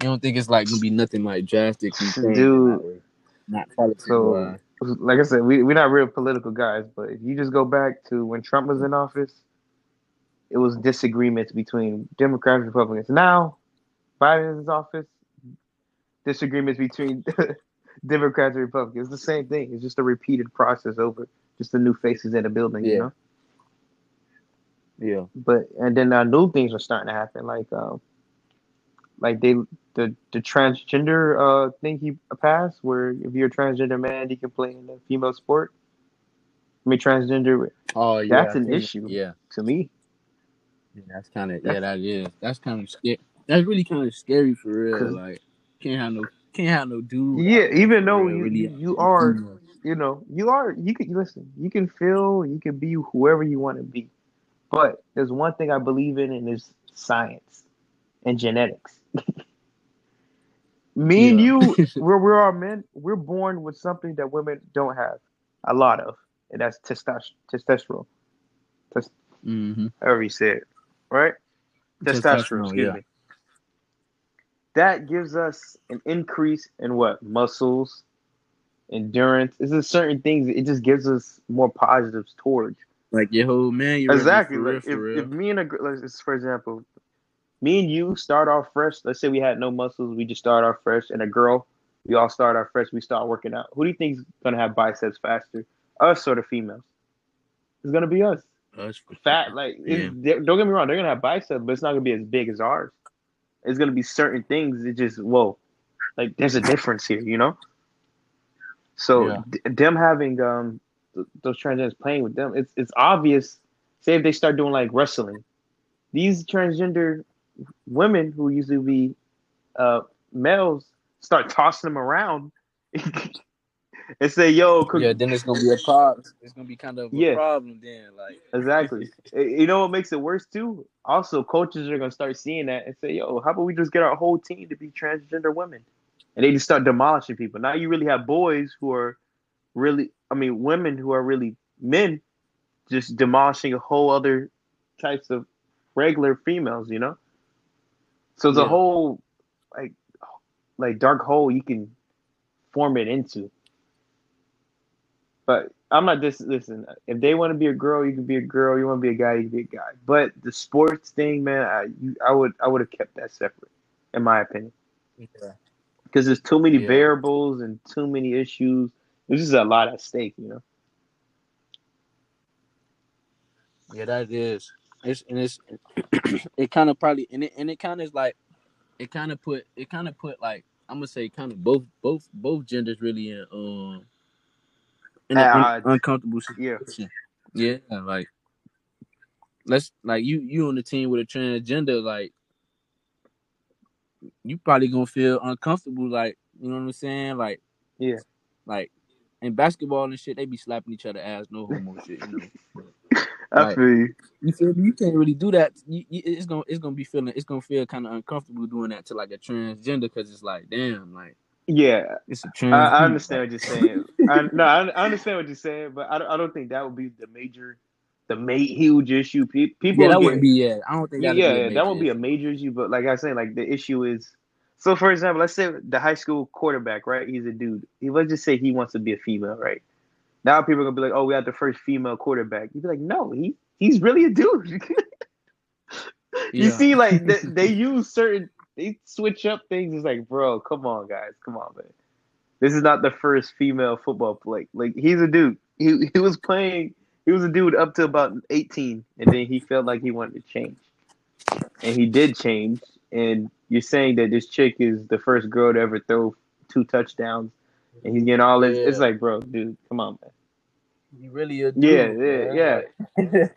you don't think it's like gonna be nothing like drastically changing, Dude. not politics So, wise. like I said, we, we're not real political guys, but if you just go back to when Trump was in office, it was disagreements between Democrats and Republicans. Now, Biden's office, disagreements between Democrats and Republicans. It's the same thing. It's just a repeated process over just the new faces in the building, you Yeah. know? yeah but and then uh, new things are starting to happen like um like they the the transgender uh thing he passed where if you're a transgender man you can play in a female sport i mean transgender oh yeah That's an issue. yeah to me Yeah, that's kind of yeah, that is. That's kind of scary. That's really kind of scary for real. 'Cause- Like, can't have no, can't have no dude. yeah there even for though real, you, really you, out you there. are you know you are you can listen you can feel you can be whoever you want to be but there's one thing i believe in and it's science and genetics Me and Yeah. you, we're we're all men. We're born with something that women don't have a lot of, and that's testosterone. Testosterone. Mm-hmm. However you say it, right? Testosterone. Testosterone, excuse yeah. me. That gives us an increase in what muscles, endurance. It's just certain things. It just gives us more positives towards. Like your whole man. You ready Exactly. For real, Like for if, real. if me and a let's for example, me and you start off fresh. Let's say we had no muscles, we just start off fresh, and a girl, we all start off fresh. We start working out. Who do you think's gonna have biceps faster? Us or the females? It's gonna be us. Us for Fat, like Yeah. they- don't get me wrong, they're gonna have biceps, but it's not gonna be as big as ours. It's gonna be certain things. It just whoa, like there's a difference here, you know. So Yeah. d- them having um th- those transgenders playing with them, it's it's obvious. Say if they start doing like wrestling, these transgender women who usually be uh males start tossing them around and say, "Yo, could, Yeah, then it's gonna be a problem. It's gonna be kind of a Yeah. problem then. Like Exactly. You know what makes it worse too? Also, coaches are gonna start seeing that and say, "Yo, how about we just get our whole team to be transgender women?" And they just start demolishing people. Now you really have boys who are really, I mean, women who are really men, just demolishing a whole other types of regular females. You know. So it's a Yeah. whole like like dark hole you can form it into. But I'm not just listen. If they want to be a girl, you can be a girl. You want to be a guy, you can be a guy. But the sports thing, man, I you, I would I would have kept that separate, in my opinion, yeah. because there's too many Yeah. variables and too many issues. There's just a lot at stake, you know. Yeah, that is. It's and it's it kind of probably and it and it kind of is like it kind of put it kind of put like I'm gonna say kind of both both both genders really in um in an At un- uncomfortable Yeah. situation. Yeah, like let's like you you on the team with a transgender like you probably gonna feel uncomfortable like you know what I'm saying like Yeah. like in basketball and shit they be slapping each other ass no homo shit you know. I Right. feel you. You feel me? You can't really do that. You, you, it's gonna it's gonna be feeling it's gonna feel kind of uncomfortable doing that to like a transgender because it's like damn like Yeah, it's a trans. I, I people, understand what you're saying. I, no, I, I understand what you're saying, but I don't, I don't think that would be the major, the main huge issue. Pe- people, Yeah, that wouldn't be. Yeah, I don't think. yeah, yeah, that won't be a major issue. But like I said, like the issue is, so for example, let's say the high school quarterback, right? He's a dude. He let's just say he wants to be a female, right? Now people are gonna be like, oh, we have the first female quarterback. You'd be like, no, he he's really a dude. you Yeah. see, like they, they use certain, they switch up things. It's like, bro, come on, guys, come on, man. This is not the first female football play. Like he's a dude. He he was playing. He was a dude up to about eighteen, and then he felt like he wanted to change, and he did change. And you're saying that this chick is the first girl to ever throw two touchdowns, and he's getting all this. It's like, bro, dude, come on, man. You really a dude. Yeah, yeah, man.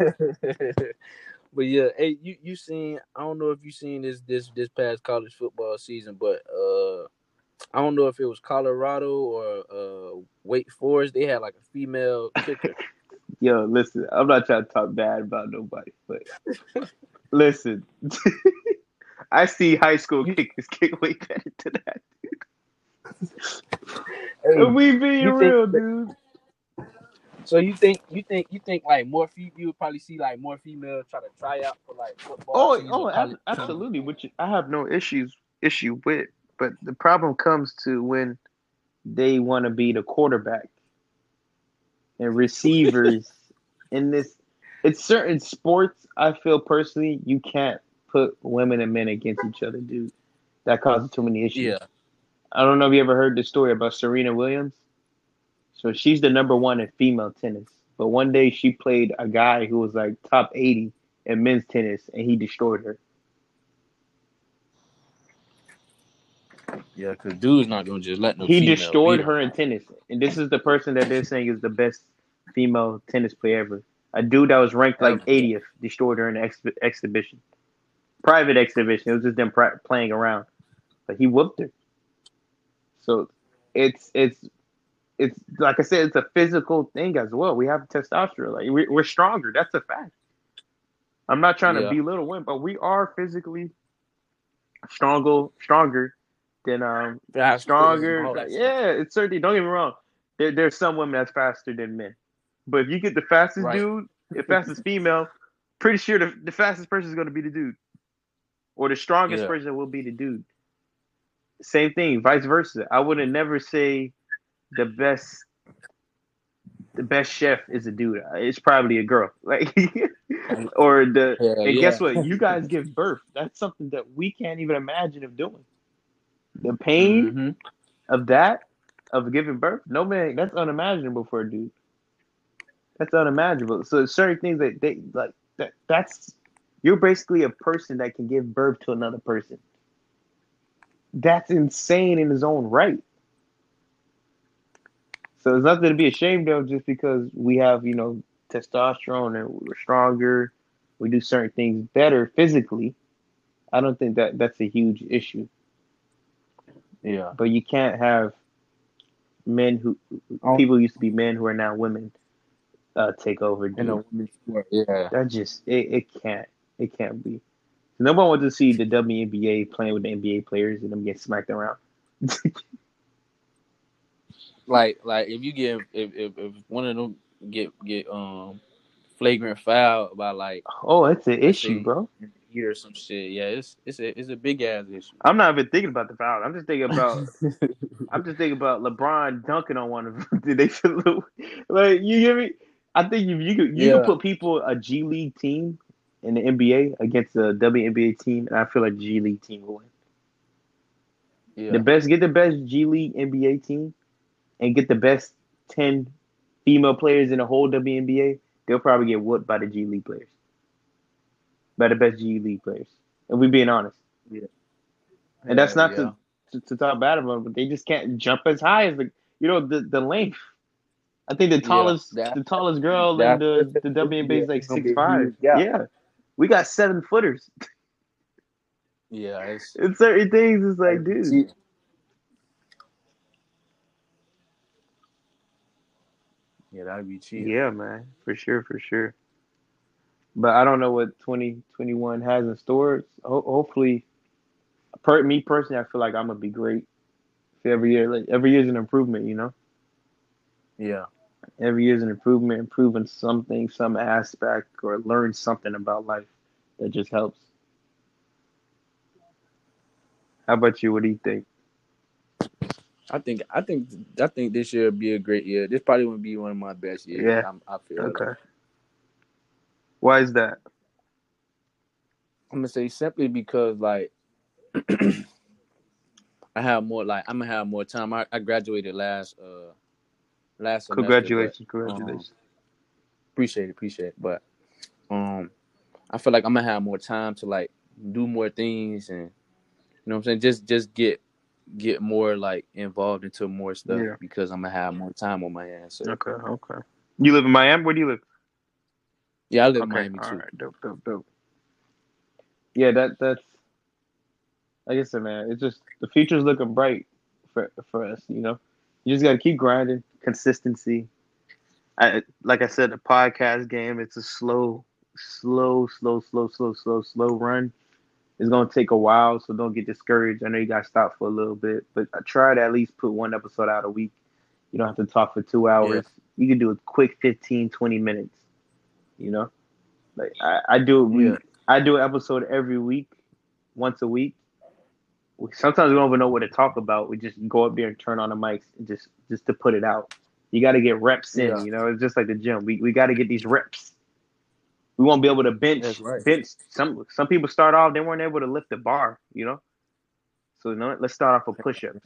Like- but yeah, hey, you you seen? I don't know if you seen this this this past college football season, but uh, I don't know if it was Colorado or uh Wake Forest. They had like a female kicker. Yo, listen, I'm not trying to talk bad about nobody, but listen, I see high school kickers kick way better than that. Hey, we being you think real, dude. So you think you think you think like more fe- you would probably see like more females try to try out for like football? Oh, oh, ab- absolutely. Which I have no issues issue with, but the problem comes to when they want to be the quarterback and receivers in this. It's certain sports. I feel personally, you can't put women and men against each other, dude. That causes too many issues. Yeah, I don't know if you ever heard the story about Serena Williams. So she's the number one in female tennis. But one day she played a guy who was like top 80 in men's tennis and he destroyed her. Yeah, because dude's not gonna just let no. he destroyed beat her in tennis. And this is the person that they're saying is the best female tennis player ever. A dude that was ranked like 80th destroyed her in an ex- exhibition. Private exhibition. It was just them playing around. But he whooped her. So it's it's it's like I said, it's a physical thing as well. We have testosterone. Like we're, we're stronger. That's a fact. I'm not trying Yeah. to belittle women, but we are physically stronger, stronger then um Fast, stronger. yeah, it's certainly. Don't get me wrong. There, there's some women that's faster than men, but if you get the fastest Right. dude, the fastest female, pretty sure the, the fastest person is going to be the dude, or the strongest Yeah. person will be the dude. Same thing, vice versa. I wouldn't never say the best. The best chef is a dude. It's probably a girl, like, or the. Hell and yeah. guess what? You guys give birth. That's something that we can't even imagine of doing. The pain Mhm. of that, of giving birth, no man, that's unimaginable for a dude. That's unimaginable. So certain things that they like that that's you're basically a person that can give birth to another person. That's insane in his own right. So there's nothing to be ashamed of just because we have, you know, testosterone and we're stronger, we do certain things better physically. I don't think that that's a huge issue Yeah. but you can't have men who Oh. people used to be men who are now women uh, take over. In a women's sport. Yeah. That just it, it can't it can't be. No one wants to see the WNBA playing with the NBA players and them get smacked around. Like like if you get if, if, if one of them get get um flagrant foul by like oh, it's an issue, see. bro. Here or some shit, yeah, it's it's a it's a big ass issue. I'm not even thinking about the foul. I'm just thinking about I'm just thinking about LeBron dunking on one of them. Did they feel like you hear me? I think if you could you Yeah. could put people a G League team in the NBA against a WNBA team, and I feel like G League team will win. Yeah. The best get the best G League NBA team and get the best ten female players in the whole WNBA, they'll probably get whooped by the G League players. By the best G League players. And we're being honest. Yeah. And that's not to, to, to talk bad about them, but they just can't jump as high as the you know, the, the length. I think the tallest that- the tallest girl in the, the WNBA is like it's six five. gap. Yeah. We got seven footers. yeah. It's, In certain things it's like, dude. See- yeah, that'd be cheap. Yeah, man, for sure, for sure. But I don't know what 2021 has in store. Ho- hopefully, per me personally, I feel like I'm gonna be great. Every year, like every year's an improvement, you know. Yeah. Every year's an improvement, improving something, some aspect, or learn something about life that just helps. How about you? What do you think? I think I think I think this year will be a great year. This probably would be one of my best years. Yeah. I'm, I feel. Okay. Why is that? I'm gonna say simply because like I have more like I'm gonna have more time. I, I graduated last uh last semester, but- Congratulations, congratulations. appreciate it, appreciate it. But um I feel like I'm gonna have more time to like do more things and you know what I'm saying, just just get get more like involved into more stuff Yeah. because I'm gonna have more time on my hands. So Okay, okay. You live in Miami? Where do you live? Yeah, I live in Okay, Miami all too. right, dope, dope, dope. Yeah, that that's. Like I said, man, it's just the future's looking bright for for us. You know, you just got to keep grinding, consistency. I like I said, the podcast game. It's a slow, slow, slow, slow, slow, slow, slow run. It's gonna take a while, so don't get discouraged. I know you got to stop for a little bit, but I try to at least put one episode out a week. You don't have to talk for two hours. You can do a quick 15, 20 minutes. You know, like I, I do Yeah. I do an episode every week, once a week. We- Sometimes we don't even know what to talk about. We just go up there and turn on the mics and just just to put it out. You got to get reps in. Yeah. You know, it's just like the gym. We we got to get these reps. We won't be able to bench. Right. Bench. Some some people start off they weren't able to lift the bar. You know, so you know, let's start off with push-ups.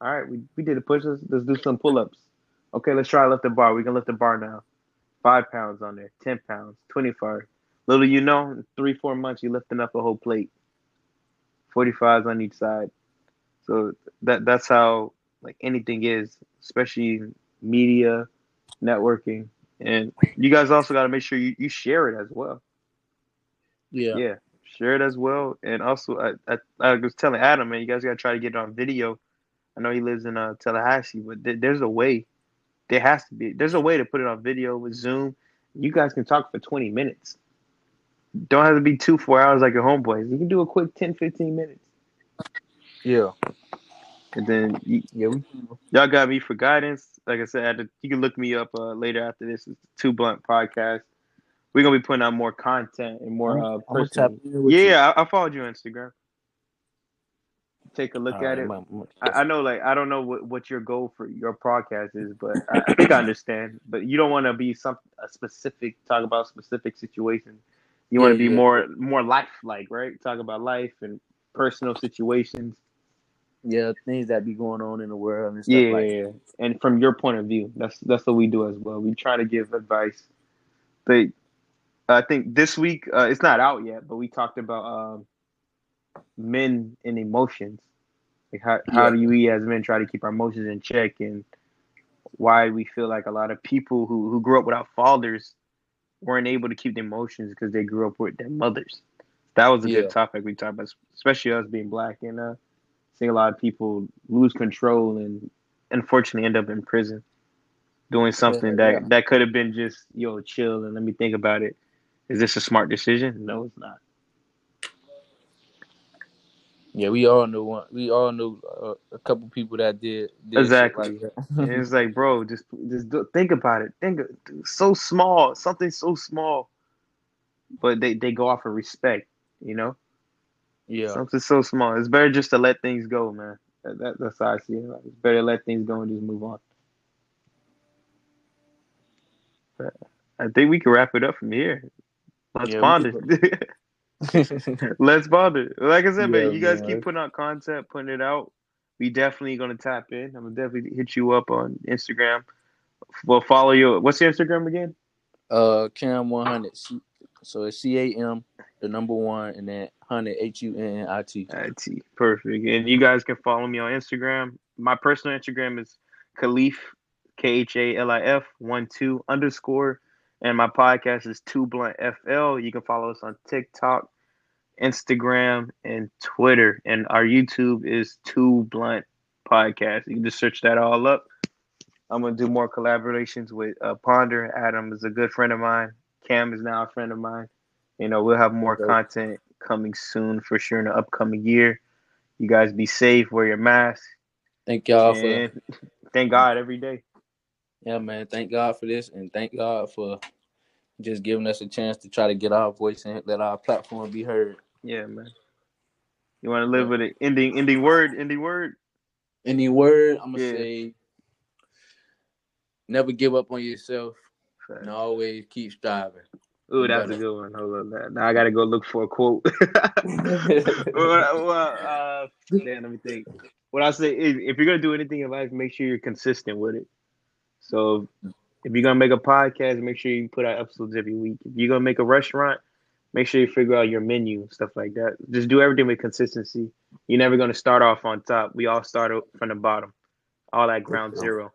All right, we, we did the push-ups. Let's do some pull-ups. Okay, let's try to lift the bar. We can lift the bar now. Five pounds on there, ten pounds, twenty-five. Little you know, in three four months you're lifting up a whole plate. Forty-fives on each side. So that that's how like anything is, especially media, networking, and you guys also got to make sure you, you share it as well. Yeah. Yeah, share it as well. And also, I, I, I was telling Adam, man, you guys got to try to get it on video. I know he lives in uh, Tallahassee, but th- there's a way. There has to be. There's a way to put it on video with Zoom. You guys can talk for 20 minutes. Don't have to be two, four hours like your homeboys. You can do a quick 10, 15 minutes. Yeah. And then you, Yeah. We, y'all got me for guidance. Like I said, I to- you can look me up uh, later after this. It's Two Blunt Podcast. We're gonna be putting out more content and more uh, I'm gonna personal. tap in with you. Yeah, I, I followed you on Instagram. Take a look All at it. I'm- I'm- I, I know, like, I don't know what, what your goal for your podcast is, but I, I think I understand. But you don't want to be some a specific talk about specific situations. You want to Yeah, be yeah. more more life like, right? Talk about life and personal situations. yeah, things that be going on in the world and stuff Yeah, like yeah, yeah. and from your point of view, that's that's what we do as well. We try to give advice. But I think this week uh, it's not out yet, but we talked about um, men and emotions. Like how how do we as men try to keep our emotions in check, and why we feel like a lot of people who who grew up without fathers weren't able to keep their emotions because they grew up with their mothers. That was a Yeah. good topic we talked about, especially us being black and uh, seeing a lot of people lose control and unfortunately end up in prison doing something that yeah. that could have been just yo chill and let me think about it. Is this a smart decision? No, it's not. Yeah, we all know one. We all know uh, a couple people that did, did shit Exactly. like that. And it's like, bro, just just do, think about it. Think so small, something so small, but they they go off of respect. You know, yeah, something so small. It's better just to let things go, man. That, that, that's how I see it. Like, it's better to let things go and just move on. But I think we can wrap it up from here. Let's Yeah, we ponder. Let's bother. Like I said, Yeah, man, you guys man. keep putting out content, putting it out. We definitely gonna tap in. I'm gonna definitely hit you up on Instagram. We'll follow you. What's your Instagram again? uh, Cam one hundred. So it's C A M, the number one, and then hundred H U N N I T. IT. Perfect. And you guys can follow me on Instagram. My personal Instagram is Khalif, K H A L I F one two underscore. And my podcast is Two Blunt FL. You can follow us on TikTok, Instagram, and Twitter. And our YouTube is Two Blunt Podcast. You can just search that all up. I'm gonna do more collaborations with uh, Ponder. Adam is a good friend of mine. Cam is now a friend of mine. You know, we'll have more Okay. content coming soon for sure in the upcoming year. You guys be safe, wear your mask, Thank y'all for thank God every day. yeah, man. Thank God for this, and thank God for just giving us a chance to try to get our voice and let our platform be heard. Yeah, man. You want to live with an ending, ending word, ending word. Any word? I'm gonna Yeah. say, never give up on yourself, and always keep striving. Ooh, that's a good one. Hold on, now, now I gotta go look for a quote. well, well, uh, damn, let me think. What I say is, if you're gonna do anything in life, make sure you're consistent with it. So, if you're gonna make a podcast, make sure you put out episodes every week. If you're gonna make a restaurant, make sure you figure out your menu, stuff like that. Just do everything with consistency. You're never gonna start off on top. We all start from the bottom, all at ground zero.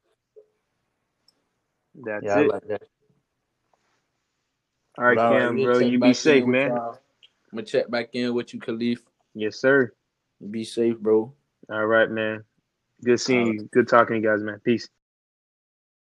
That's yeah, I it. like that. all right, All right, Cam, we'll bro, you be safe, in with man. I'm gonna check back in with you, Khalif. Yes, sir. Be safe, bro. All right, man. Good seeing All you. Good talking to you guys, man. Peace.